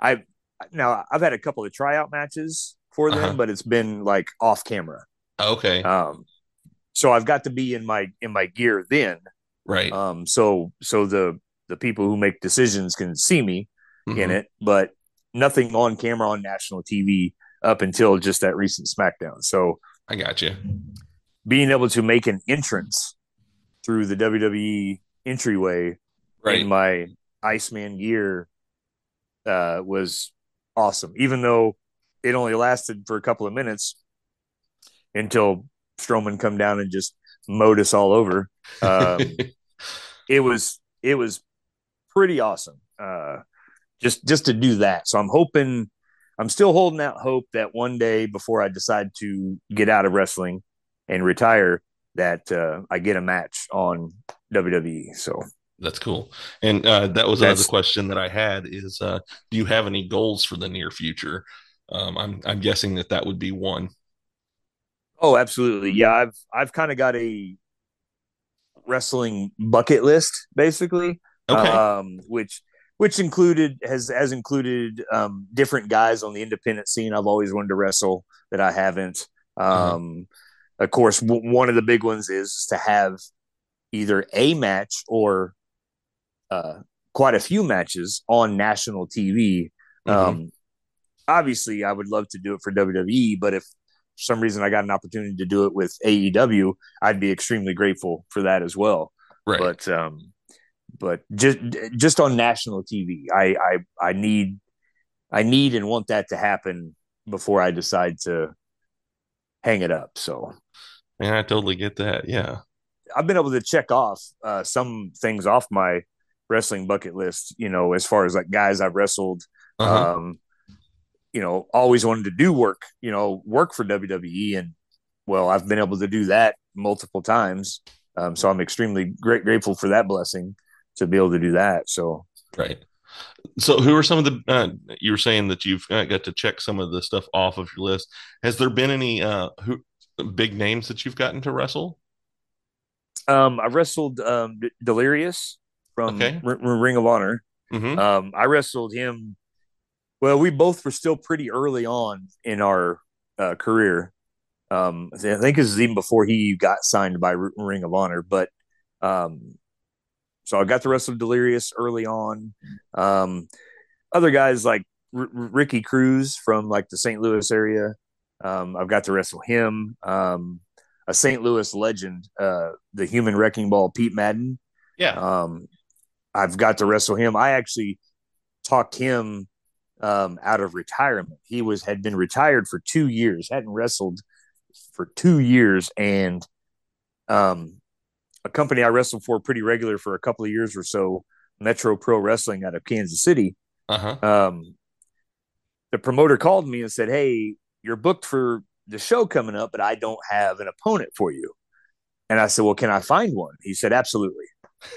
I, now I've had a couple of tryout matches for them, Uh-huh. but it's been like off camera. Okay, Um, so I've got to be in my in my gear then. right. Um, so so the the people who make decisions can see me in Mhm. it, but nothing on camera on national TV up until just that recent SmackDown. So I got you. being able to make an entrance through the WWE entryway Right. in my Iceman gear uh, was awesome. Even though it only lasted for a couple of minutes until Strowman come down and just mowed us all over. Um, it was it was pretty awesome. Uh, just just to do that. So I'm hoping I'm still holding out hope that one day before I decide to get out of wrestling and retire, that uh, I get a match on WWE. So That's cool. And uh, that was another question that I had is uh, do you have any goals for the near future? Um, I'm I'm guessing that that would be one. Oh, absolutely. Yeah, I've I've kind of got a wrestling bucket list basically. Okay. Um which which included has has included um different guys on the independent scene I've always wanted to wrestle that I haven't. Uh-huh. Um of course w- one of the big ones is to have either a match or uh quite a few matches on national TV. Mhm. Um obviously I would love to do it for WWE, but if some reason I got an opportunity to do it with AEW, I'd be extremely grateful for that as well. right. But um, but just just on national TV, I I I need I need and want that to happen before I decide to hang it up. So yeah, I totally get that. Yeah. I've been able to check off uh, some things off my wrestling bucket list. You know, as far as like guys I've wrestled Uh-huh. um, you know, always wanted to do work, you know, work for WWE. And well, I've been able to do that multiple times. Um, so I'm extremely great, grateful for that blessing to be able to do that. So, Right. So, who are some of the? Uh, you were saying that you've uh, got to check some of the stuff off of your list. Has there been any uh, who big names that you've gotten to wrestle? um, I wrestled um, D- Delirious from Okay. R- R- Ring of Honor. hmm Um, I wrestled him. Well, we both were still pretty early on in our uh, career. Um, I think this is even before he got signed by Ring of Honor. But um, so I got to wrestle Delirious early on. Um, other guys like R- Ricky Cruz from like the St. Louis area. Um, I've got to wrestle him. Um, a St. Louis legend, uh, the Human Wrecking Ball, Pete Madden. Yeah. Um, I've got to wrestle him. I actually talked him um, out of retirement. He was had been retired for two years, hadn't wrestled for two years, and um, a company I wrestled for pretty regular for a couple of years or so, Metro Pro Wrestling out of Kansas City. Uh huh. Um, the promoter called me and said, "Hey, you're booked for the show coming up, but I don't have an opponent for you." And I said, "Well, can I find one?" He said, "Absolutely."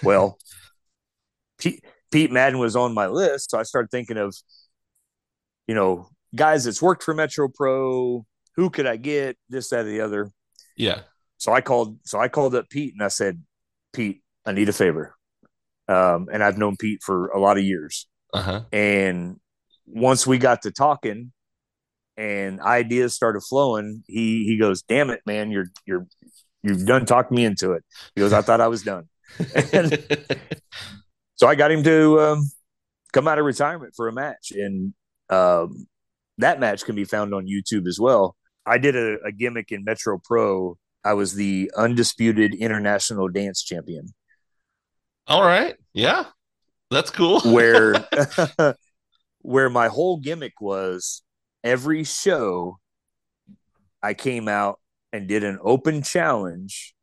Well, Pete, Pete Madden was on my list, so I started thinking of, you know, guys that's worked for Metro Pro. Who could I get? This, that, or the other. Yeah. So I called. So I called up Pete and I said, "Pete, I need a favor." Um, and I've known Pete for a lot of years. Uh huh. And once we got to talking and ideas started flowing, he he goes, "Damn it, man, you're you're you've done talked me into it." He goes, "I thought I was done." So I got him to um, come out of retirement for a match, and um, that match can be found on YouTube as well. I did a, a gimmick in Metro Pro. I was the undisputed international dance champion. All right. Yeah. That's cool. where where my whole gimmick was every show I came out and did an open challenge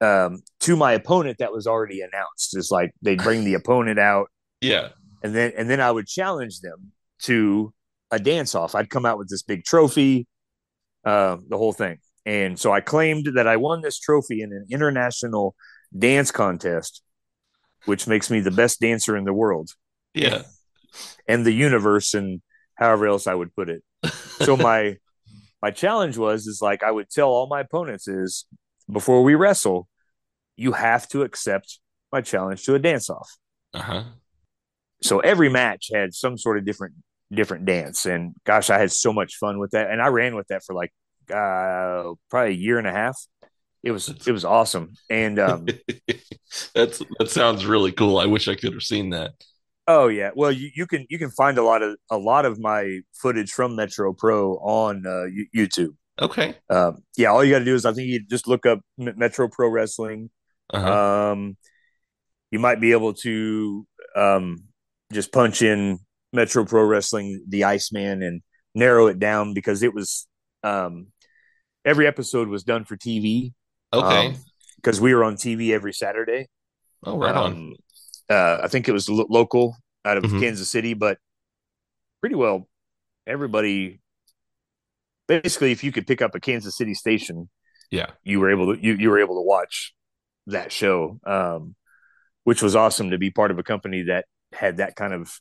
um, to my opponent that was already announced. It's like they'd bring the opponent out yeah. And then and then I would challenge them to a dance off. I'd come out with this big trophy, uh, the whole thing. And so I claimed that I won this trophy in an international dance contest, which makes me the best dancer in the world Yeah. and the universe and however else I would put it. So my my challenge was is like I would tell all my opponents is before we wrestle, you have to accept my challenge to a dance off. Uh huh. So every match had some sort of different different dance and gosh, I had so much fun with that and I ran with that for like uh probably a year and a half. It was it was awesome. And um That's that sounds really cool. I wish I could have seen that. Oh yeah, well you, you can you can find a lot of a lot of my footage from Metro Pro on uh, Yo- YouTube. Okay. Um, yeah, all you got to do is I think you just look up M- Metro Pro Wrestling. Uh-huh. Um, you might be able to um, just punch in Metro Pro Wrestling, the Iceman, and narrow it down because it was um, every episode was done for TV. Okay. because we were on TV every Saturday. oh, right on. Um, uh, I think it was lo- local out of Mhm. Kansas City, but pretty well everybody. Basically, if you could pick up a Kansas City station, Yeah. you were able to you, you were able to watch that show, um, which was awesome to be part of a company that had that kind of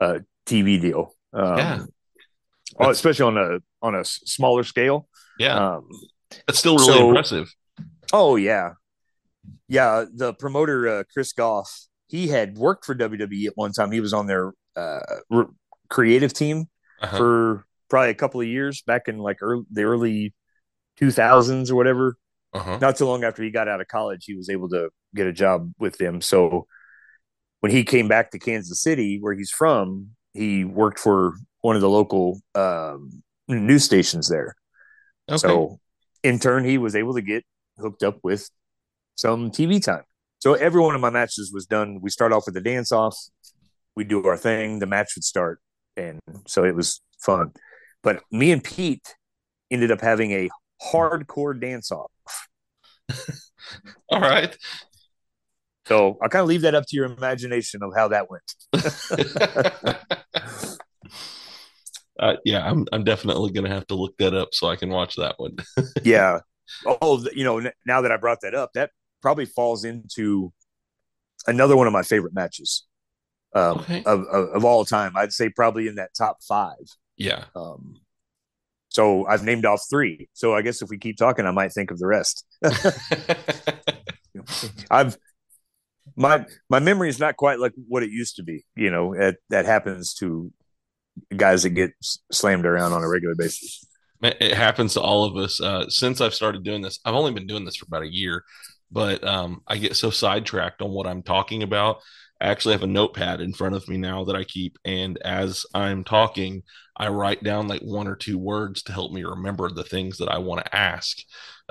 uh, TV deal. Um, Yeah. oh, especially on a on a smaller scale. Yeah. Um, That's still really so- impressive. Oh yeah, yeah. The promoter uh, Chris Goff, he had worked for WWE at one time. He was on their uh, re- creative team Uh-huh. for probably a couple of years back in like early, the early two thousands or whatever. Uh-huh. Not too long after he got out of college, he was able to get a job with them. So when he came back to Kansas City, where he's from, he worked for one of the local um, news stations there. Okay. So in turn, he was able to get hooked up with some TV time. So every one of my matches was done. We start off with the dance off, we do our thing, the match would start. And so it was fun. But me and Pete ended up having a hardcore dance off. All right. So I'll kind of leave that up to your imagination of how that went. uh, yeah, I'm I'm definitely gonna have to look that up so I can watch that one. yeah. Oh, you know, now that I brought that up, that probably falls into another one of my favorite matches um, Okay. of, of of all time. I'd say probably in that top five. yeah. Um, so I've named off three. So I guess if we keep talking, I might think of the rest. I've my my memory is not quite like what it used to be. You know, it, that happens to guys that get slammed around on a regular basis. It happens to all of us. Uh, since I've started doing this, I've only been doing this for about a year, but um, I get so sidetracked on what I'm talking about. I actually have a notepad in front of me now that I keep, and as I'm talking, I write down like one or two words to help me remember the things that I want to ask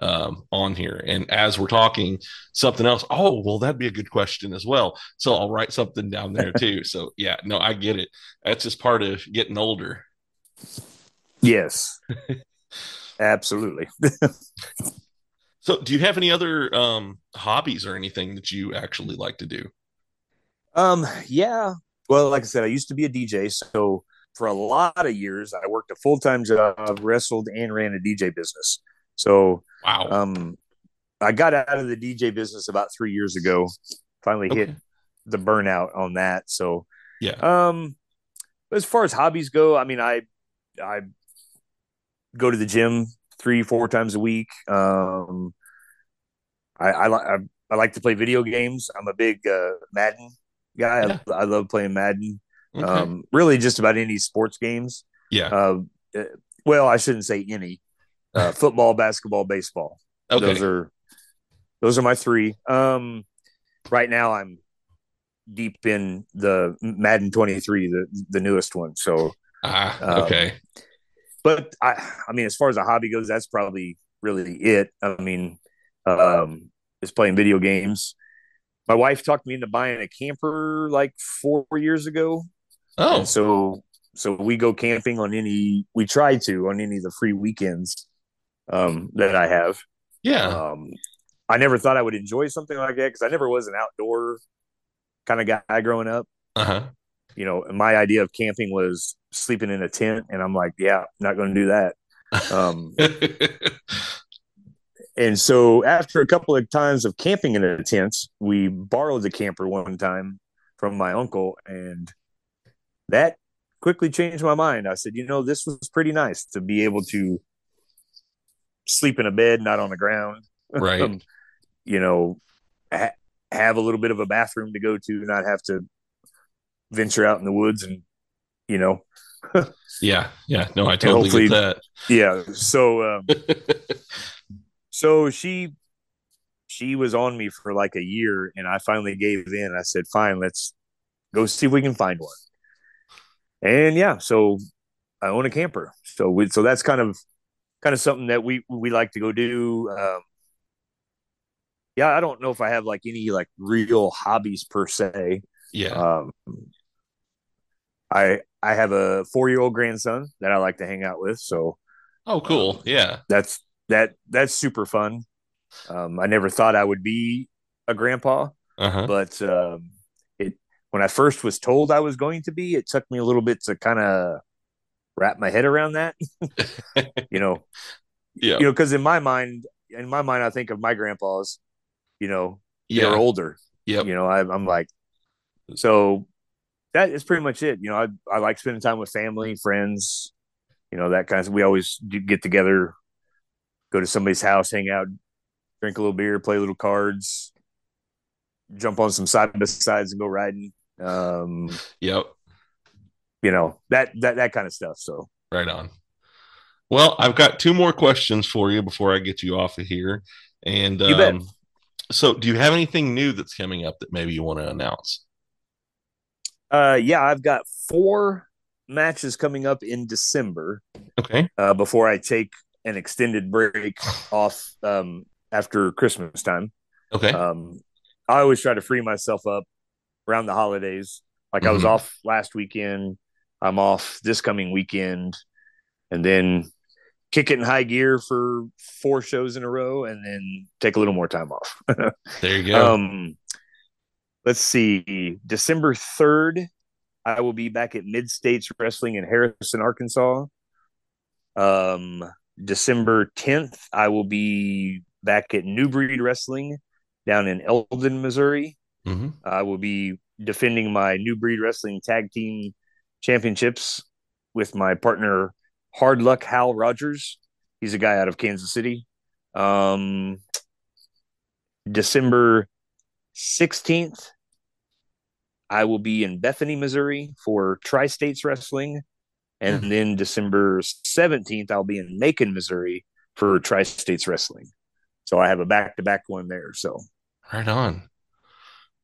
um, on here. And as we're talking, something else. Oh, well, that'd be a good question as well. So I'll write something down there too. So yeah, no, I get it. That's just part of getting older. Yes, absolutely. So, do you have any other um, hobbies or anything that you actually like to do? Um, yeah. Well, like I said, I used to be a DJ, so for a lot of years, I worked a full time job, wrestled, and ran a DJ business. So, Wow. um, I got out of the DJ business about three years ago. Finally hit Okay. the burnout on that. So, yeah. um, as far as hobbies go, I mean, I I go to the gym three, four times a week. Um, I I, li- I, I like to play video games. I'm a big uh, Madden guy. Yeah. I, I love playing Madden. Okay. Um, really, just about any sports games. yeah. Uh, uh, well, I shouldn't say any. Uh, football, basketball, baseball. Okay. Those are those are my three. Um, right now, I'm deep in the Madden 23, the the newest one. So, ah, um, okay. but I, I mean, as far as a hobby goes, that's probably really it. I mean, um, is playing video games. My wife talked me into buying a camper like four years ago, Oh, and so so we go camping on any we try to on any of the free weekends um, that I have. yeah. Um, I never thought I would enjoy something like that because I never was an outdoor kind of guy growing up. Uh huh. You know, my idea of camping was sleeping in a tent, and I'm like, yeah, not going to do that. Um, and so after a couple of times of camping in a tent, we borrowed the camper one time from my uncle, and that quickly changed my mind. I said, you know, this was pretty nice to be able to sleep in a bed, not on the ground. right. Um, you know, ha- have a little bit of a bathroom to go to, not have to venture out in the woods and, you know, Yeah. Yeah. No, I totally hopefully- that. yeah. So, um, so she, she was on me for like a year and I finally gave in. I said, fine, let's go see if we can find one. And yeah, so I own a camper. So we, so that's kind of, kind of something that we, we like to go do. Um, yeah, I don't know if I have like any like real hobbies per se. yeah. Um, I I have a four year old grandson that I like to hang out with, so oh, cool. Yeah. that's that that's super fun. Um, I never thought I would be a grandpa, Uh-huh. but um, it when I first was told I was going to be, it took me a little bit to kind of wrap my head around that. you know, Yeah. you know, because in my mind, in my mind, I think of my grandpas. You know, Yeah. they're older. Yeah. You know, I, I'm like, so that is pretty much it. You know, I I like spending time with family, friends. You know, that kind of. We always do get together, go to somebody's house, hang out, drink a little beer, play little cards, jump on some side by sides and go riding. Um, Yep. You know that that that kind of stuff. So Right on. Well, I've got two more questions for you before I get you off of here. And um, so, do you have anything new that's coming up that maybe you want to announce? uh, yeah, I've got four matches coming up in December. Okay. uh, before I take an extended break off um, after Christmas time. Okay. Um, I always try to free myself up around the holidays. Like I was Mhm. off last weekend, I'm off this coming weekend, and then kick it in high gear for four shows in a row, and then take a little more time off. there you go. Um, let's see. December third, I will be back at Mid States Wrestling in Harrison, Arkansas. Um, December tenth, I will be back at New Breed Wrestling down in Eldon, Missouri. hmm I will be defending my New Breed Wrestling Tag Team Championships with my partner Hard Luck Hal Rogers. He's a guy out of Kansas City. Um, December 16th, I will be in Bethany, Missouri for Tri States Wrestling. And then December 17th, I'll be in Macon, Missouri for Tri States Wrestling. So I have a back to back one there. So Right on.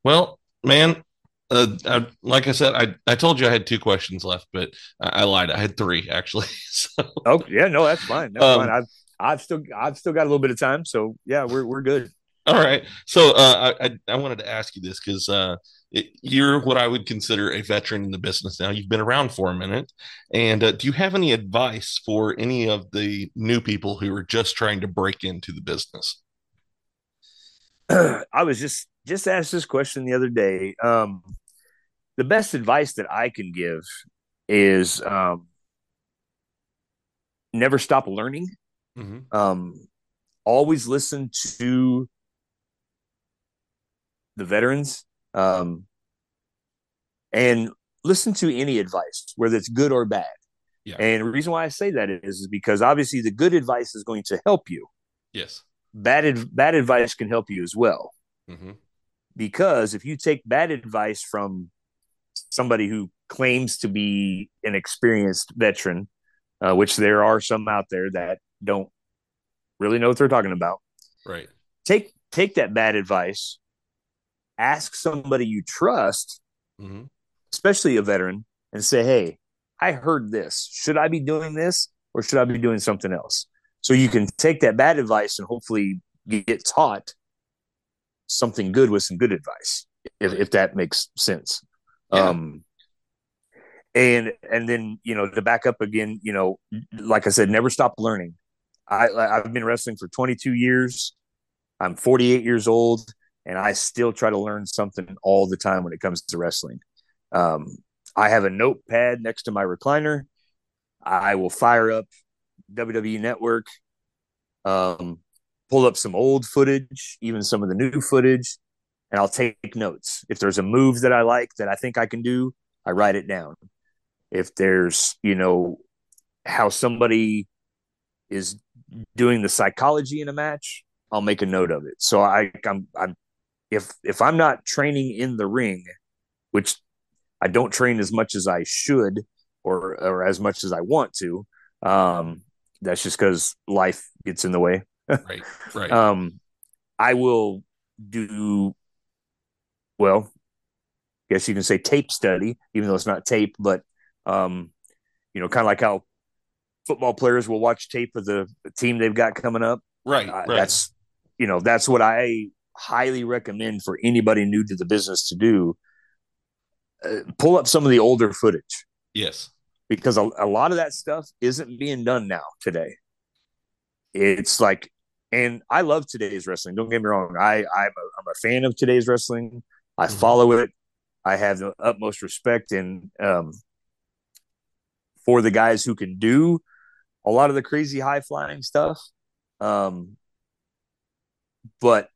Well, man, uh, I, like I said, I, I told you I had two questions left, but I, I lied. I had three actually. So, Oh yeah, no, that's fine. That's Um, fine. I've I've still I've still got a little bit of time, so yeah, we're we're good. all right. So, uh, I, I, wanted to ask you this because uh, it, you're what I would consider a veteran in the business now. You've been around for a minute. And uh, do you have any advice for any of the new people who are just trying to break into the business? I was just just asked this question the other day. Um, the best advice that I can give is um, never stop learning. Mm-hmm. Um, always listen to the veterans um, and listen to any advice, whether it's good or bad. Yeah. And the reason why I say that is, is because obviously the good advice is going to help you. Yes. Bad bad advice can help you as well. Mm-hmm. Because if you take bad advice from somebody who claims to be an experienced veteran, uh, which there are some out there that don't really know what they're talking about, Right. take take that bad advice, ask somebody you trust, Mm-hmm. especially a veteran, and say, "Hey, I heard this. Should I be doing this or should I be doing something else?" So you can take that bad advice and hopefully get taught something good with some good advice, if if that makes sense. Yeah. Um, and and then you know to back up again, you know, like I said, never stop learning. I I've been wrestling for 22 years. I'm 48 years old, and I still try to learn something all the time when it comes to wrestling. Um, I have a notepad next to my recliner. I will fire up WWE Network, um, pull up some old footage, even some of the new footage, and I'll take notes. If there's a move that I like that I think I can do, I write it down. If there's, you know, how somebody is doing the psychology in a match, I'll make a note of it. So I, I'm, I'm, if if I'm not training in the ring, which I don't train as much as I should or or as much as I want to, um, that's just because life gets in the way. Right. Right. Um, I will do well. Guess you can say tape study, even though it's not tape, but um, you know, kind of like how football players will watch tape of the team they've got coming up. right. Uh, Right. That's you know that's what I highly recommend for anybody new to the business to do. Uh, pull up some of the older footage yes. because a, a lot of that stuff isn't being done now today. It's like and I love today's wrestling. Don't get me wrong. I I'm a, I'm a fan of today's wrestling. I Mhm. follow it. I have the utmost respect and um, for the guys who can do a lot of the crazy high flying stuff. Um, but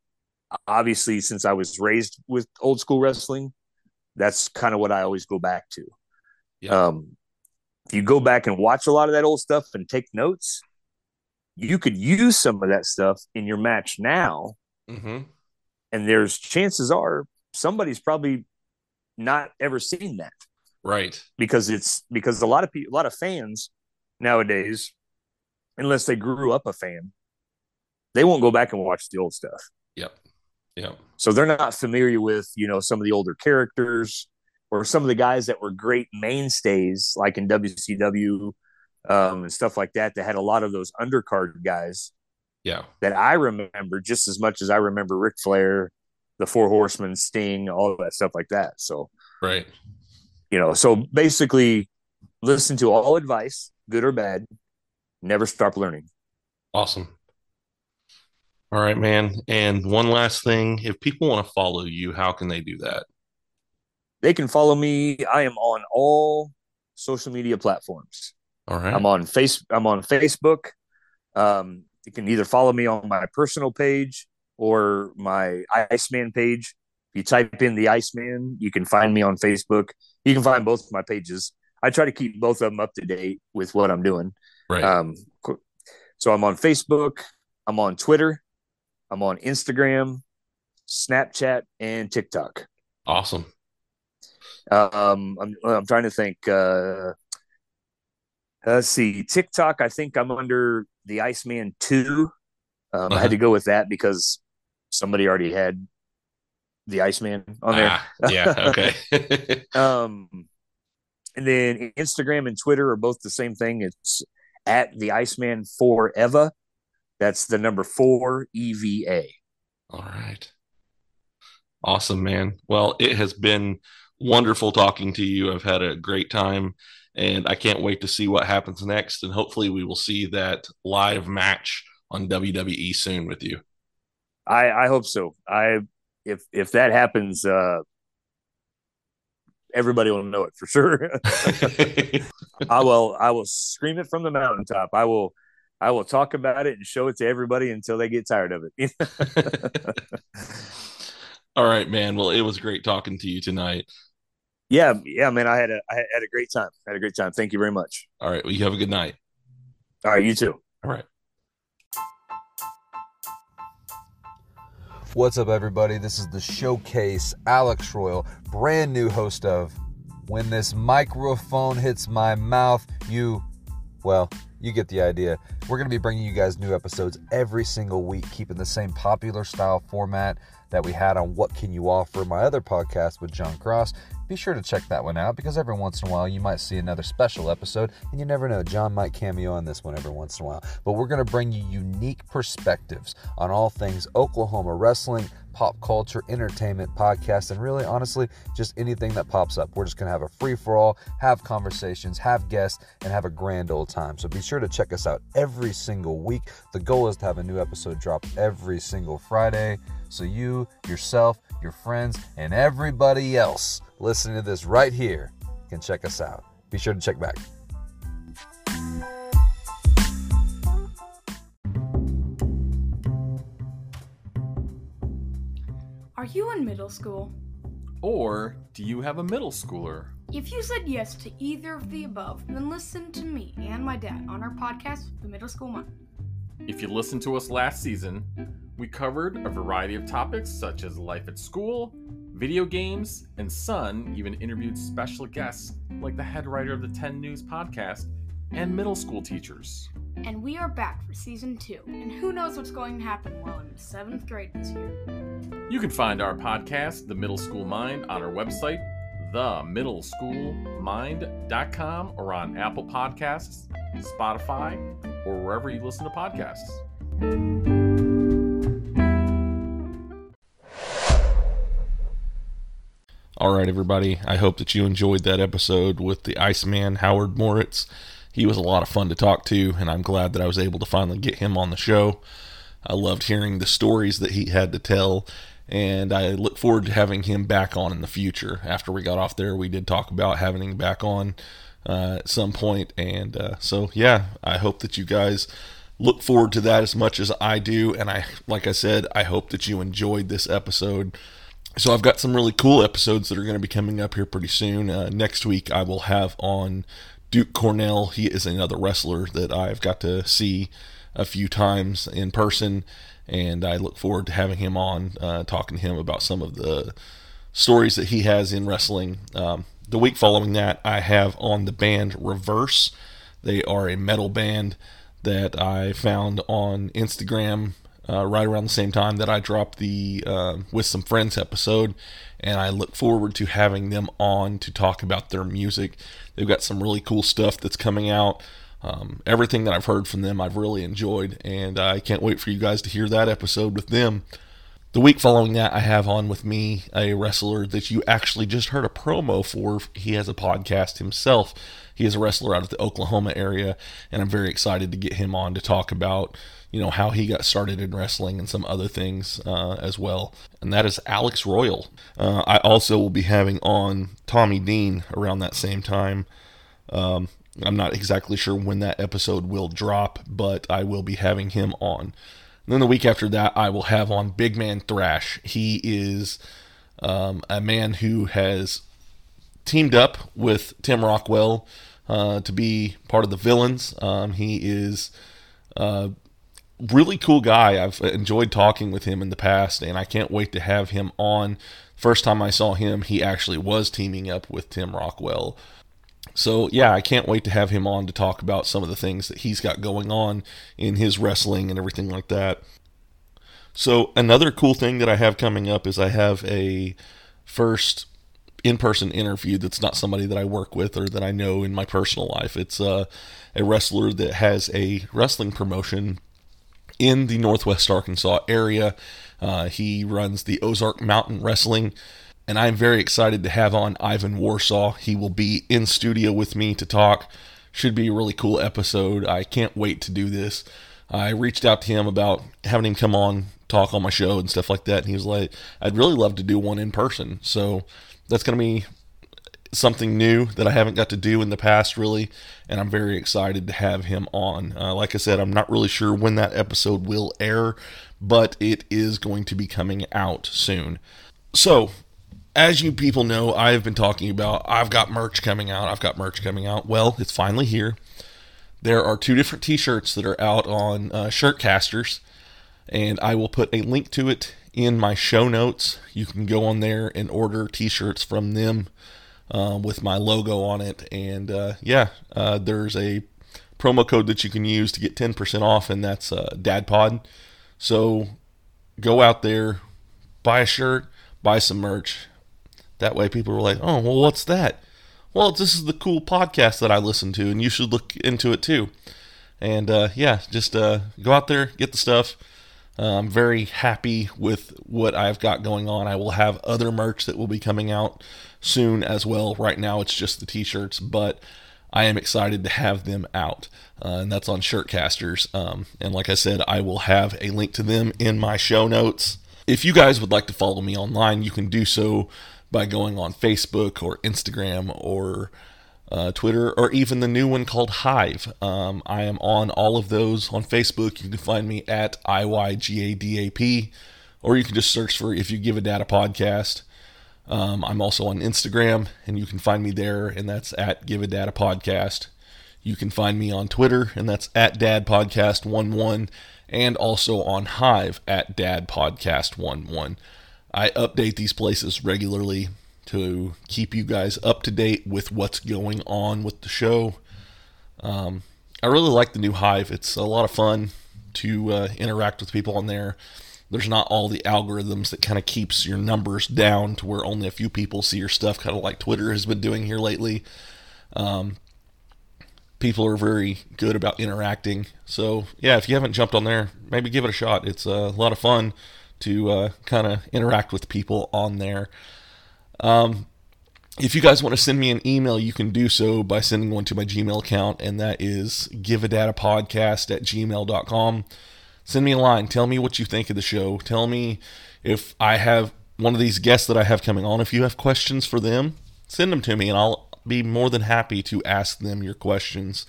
obviously, since I was raised with old school wrestling, that's kind of what I always go back to. Yeah. Um, if you go back and watch a lot of that old stuff and take notes, you could use some of that stuff in your match now. Mm-hmm. And there's chances are somebody's probably not ever seen that Right. because it's because a lot of people, a lot of fans nowadays, unless they grew up a fan, they won't go back and watch the old stuff. Yep. Yep. So they're not familiar with, you know, some of the older characters or some of the guys that were great mainstays, like in WCW um, and stuff like that, that had a lot of those undercard guys Yeah. that I remember just as much as I remember Ric Flair, the Four Horsemen, Sting, all that stuff like that. So, Right. you know, so basically listen to all advice, good or bad, never stop learning. Awesome. All right, man. And one last thing, if people want to follow you, how can they do that? They can follow me. I am on all social media platforms. All right. I'm on face. I'm on Facebook. Um, you can either follow me on my personal page or my Iceman page. If you type in the Iceman, you can find me on Facebook. You can find both of my pages. I try to keep both of them up to date with what I'm doing. right. Um, so I'm on Facebook. I'm on Twitter. I'm on Instagram, Snapchat, and TikTok. awesome. Um, I'm I'm trying to think. Uh, let's see, TikTok. I think I'm under the Iceman Two. Um, I Uh-huh. had to go with that because somebody already had the Iceman on there. Ah, yeah. Okay. Um, and then Instagram and Twitter are both the same thing. It's at the Iceman Four Eva. That's the number four E V A. All right. Awesome, man. Well, it has been wonderful talking to you. I've had a great time, and I can't wait to see what happens next. And hopefully, we will see that live match on WWE soon with you. I I hope so. I if if that happens, uh, everybody will know it for sure. I will I will scream it from the mountaintop. I will I will talk about it and show it to everybody until they get tired of it. All right, man. Well, it was great talking to you tonight. Yeah, yeah, man. I had a I had a great time. I had a great time. Thank you very much. All right. Well, you have a good night. All right, you too. All right. What's up, everybody? This is the Showcase, Alex Royal, brand new host of When This Microphone Hits My Mouth. You, well, you get the idea. We're going to be bringing you guys new episodes every single week, keeping the same popular style format that we had on What Can You Offer, my other podcast with John Cross. Be sure to check that one out because every once in a while you might see another special episode, and you never know, John might cameo on this one every once in a while. But we're going to bring you unique perspectives on all things Oklahoma wrestling, pop culture, entertainment, podcast, and really, honestly, just anything that pops up. We're just going to have a free for all, have conversations, have guests, and have a grand old time. So be sure to check us out every single week. The goal is to have a new episode drop every single Friday. So you, yourself, your friends, and everybody else listening to this right here can check us out. Be sure to check back. Are you in middle school? Or do you have a middle schooler? If you said yes to either of the above, then listen to me and my dad on our podcast, The Middle School Mind. If you listened to us last season, we covered a variety of topics such as life at school, video games, and Sun even interviewed special guests like the head writer of the 10 News podcast and middle school teachers. And we are back for season two, and who knows what's going to happen while I'm in seventh grade this year. You can find our podcast, The Middle School Mind, on our website, themiddleschoolmind.com, or on Apple Podcasts, Spotify, or wherever you listen to podcasts. All right, everybody. I hope that you enjoyed that episode with the Iceman, Howard Moritz. He was a lot of fun to talk to, and I'm glad that I was able to finally get him on the show. I loved hearing the stories that he had to tell, and I look forward to having him back on in the future. After we got off there, we did talk about having him back on uh, at some point, and uh, so yeah, I hope that you guys look forward to that as much as I do, and I, like I said, I hope that you enjoyed this episode. So I've got some really cool episodes that are going to be coming up here pretty soon. Uh, next week, I will have on Duke Cornell. He is another wrestler that I've got to see a few times in person, and I look forward to having him on, uh, talking to him about some of the stories that he has in wrestling. Um, the week following that, I have on the band Reverse. They are a metal band that I found on Instagram uh, right around the same time that I dropped the uh, With Some Friends episode, and I look forward to having them on to talk about their music. They've got some really cool stuff that's coming out. Um, everything that I've heard from them, I've really enjoyed, and I can't wait for you guys to hear that episode with them. The week following that, I have on with me a wrestler that you actually just heard a promo for. He has a podcast himself. He is a wrestler out of the Oklahoma area, and I'm very excited to get him on to talk about, you know, how he got started in wrestling and some other things uh, as well. And that is Alex Royal. Uh, I also will be having on Tommy Dean around that same time. Um, I'm not exactly sure when that episode will drop, but I will be having him on. And then the week after that, I will have on Big Man Thrash. He is um, a man who has teamed up with Tim Rockwell uh, to be part of the villains. Um, he is a really cool guy. I've enjoyed talking with him in the past, and I can't wait to have him on. First time I saw him, he actually was teaming up with Tim Rockwell. So, yeah, I can't wait to have him on to talk about some of the things that he's got going on in his wrestling and everything like that. So, another cool thing that I have coming up is I have a first in person interview that's not somebody that I work with or that I know in my personal life. It's uh, a wrestler that has a wrestling promotion in the Northwest Arkansas area. Uh, he runs the Ozark Mountain Wrestling and I'm very excited to have on Ivan Warsaw. He will be in studio with me to talk. Should be a really cool episode. I can't wait to do this. I reached out to him about having him come on, talk on my show and stuff like that. And he was like, I'd really love to do one in person. So that's going to be something new that I haven't got to do in the past, really. And I'm very excited to have him on. Uh, like I said, I'm not really sure when that episode will air, but it is going to be coming out soon. So, as you people know, I have been talking about I've got merch coming out. I've got merch coming out. Well, it's finally here. There are two different T-shirts that are out on uh, Shirtcasters, and I will put a link to it in my show notes. You can go on there and order T-shirts from them um, with my logo on it. And uh, yeah, uh, there's a promo code that you can use to get 10% off, and that's uh, DadPod. So go out there, buy a shirt, buy some merch that way people were like, oh, well, what's that? Well, this is the cool podcast that I listen to, and you should look into it too. And uh, yeah, just uh, go out there, get the stuff. Uh, I'm very happy with what I've got going on. I will have other merch that will be coming out soon as well. Right now, it's just the t shirts, but I am excited to have them out. Uh, and that's on Shirtcasters. Um, and like I said, I will have a link to them in my show notes. If you guys would like to follow me online, you can do so by going on Facebook or Instagram or uh, Twitter or even the new one called Hive. Um, I am on all of those on Facebook. You can find me at IYGADAP or you can just search for If You Give a Dad a Podcast. Um, I'm also on Instagram and you can find me there, and that's at Give a Dad a Podcast. You can find me on Twitter, and that's at Dad Podcast 11 and also on Hive at Dad Podcast 11. I update these places regularly to keep you guys up to date with what's going on with the show. Um, I really like the new Hive. It's a lot of fun to uh, interact with people on there. There's not all the algorithms that kind of keeps your numbers down to where only a few people see your stuff, kind of like Twitter has been doing here lately. Um, people are very good about interacting. So, yeah, if you haven't jumped on there, maybe give it a shot. It's a lot of fun to uh, kind of interact with people on there. Um, if you guys want to send me an email, you can do so by sending one to my Gmail account, and that is giveadadapodcast at gmail.com. Send me a line. Tell me what you think of the show. Tell me if I have one of these guests that I have coming on. If you have questions for them, send them to me, and I'll be more than happy to ask them your questions.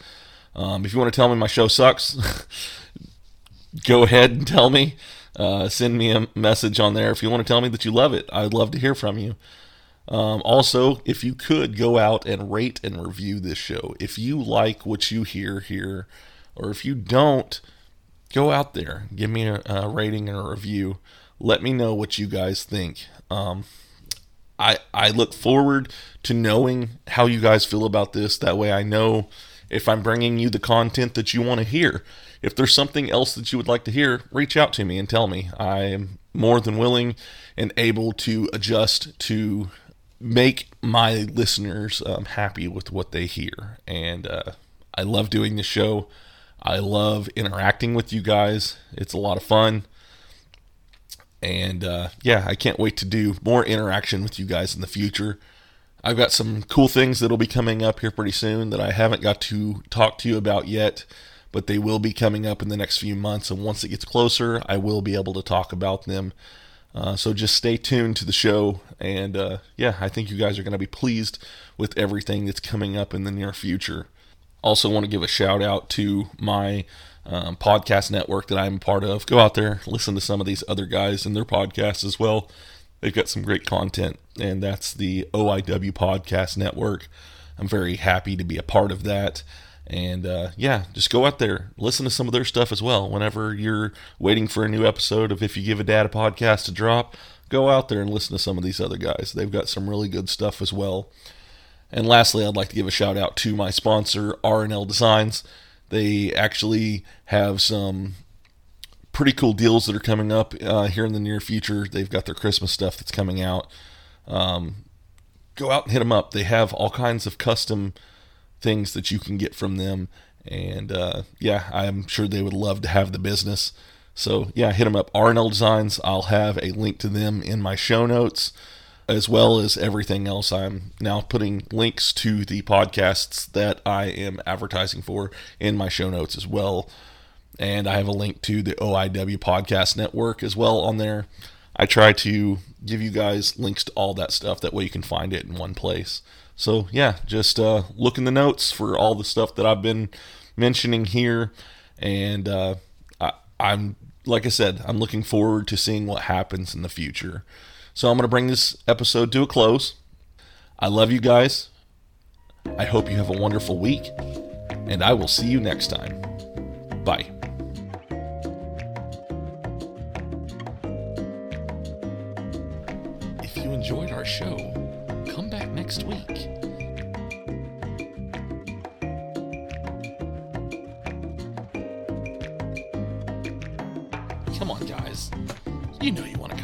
Um, if you want to tell me my show sucks, go ahead and tell me. Uh, send me a message on there if you want to tell me that you love it. I'd love to hear from you. Um, also, if you could go out and rate and review this show, if you like what you hear here, or if you don't, go out there, give me a, a rating and a review. Let me know what you guys think. Um, I I look forward to knowing how you guys feel about this. That way, I know if I'm bringing you the content that you want to hear. If there's something else that you would like to hear, reach out to me and tell me. I am more than willing and able to adjust to make my listeners um, happy with what they hear. And uh, I love doing the show. I love interacting with you guys. It's a lot of fun. And uh, yeah, I can't wait to do more interaction with you guys in the future. I've got some cool things that'll be coming up here pretty soon that I haven't got to talk to you about yet, but they will be coming up in the next few months. And once it gets closer, I will be able to talk about them. Uh, so just stay tuned to the show. And uh, yeah, I think you guys are going to be pleased with everything that's coming up in the near future. Also, want to give a shout out to my um, podcast network that I'm part of. Go out there, listen to some of these other guys and their podcasts as well. They've got some great content, and that's the OIW Podcast Network. I'm very happy to be a part of that. And uh, yeah, just go out there, listen to some of their stuff as well. Whenever you're waiting for a new episode of If You Give a Dad a Podcast to drop, go out there and listen to some of these other guys. They've got some really good stuff as well. And lastly, I'd like to give a shout out to my sponsor, R&L Designs. They actually have some pretty cool deals that are coming up uh, here in the near future. They've got their Christmas stuff that's coming out. Um, go out and hit them up. They have all kinds of custom things that you can get from them. And uh, yeah, I'm sure they would love to have the business. So yeah, hit them up. R&L Designs. I'll have a link to them in my show notes, as well as everything else. I'm now putting links to the podcasts that I am advertising for in my show notes as well. And I have a link to the OIW Podcast Network as well on there. I try to give you guys links to all that stuff. That way you can find it in one place. So yeah, just uh, look in the notes for all the stuff that I've been mentioning here, and uh, I, I'm like I said, I'm looking forward to seeing what happens in the future. So I'm going to bring this episode to a close. I love you guys. I hope you have a wonderful week, and I will see you next time. Bye. If you enjoyed our show, come back next week. Come on, guys. You know you want to come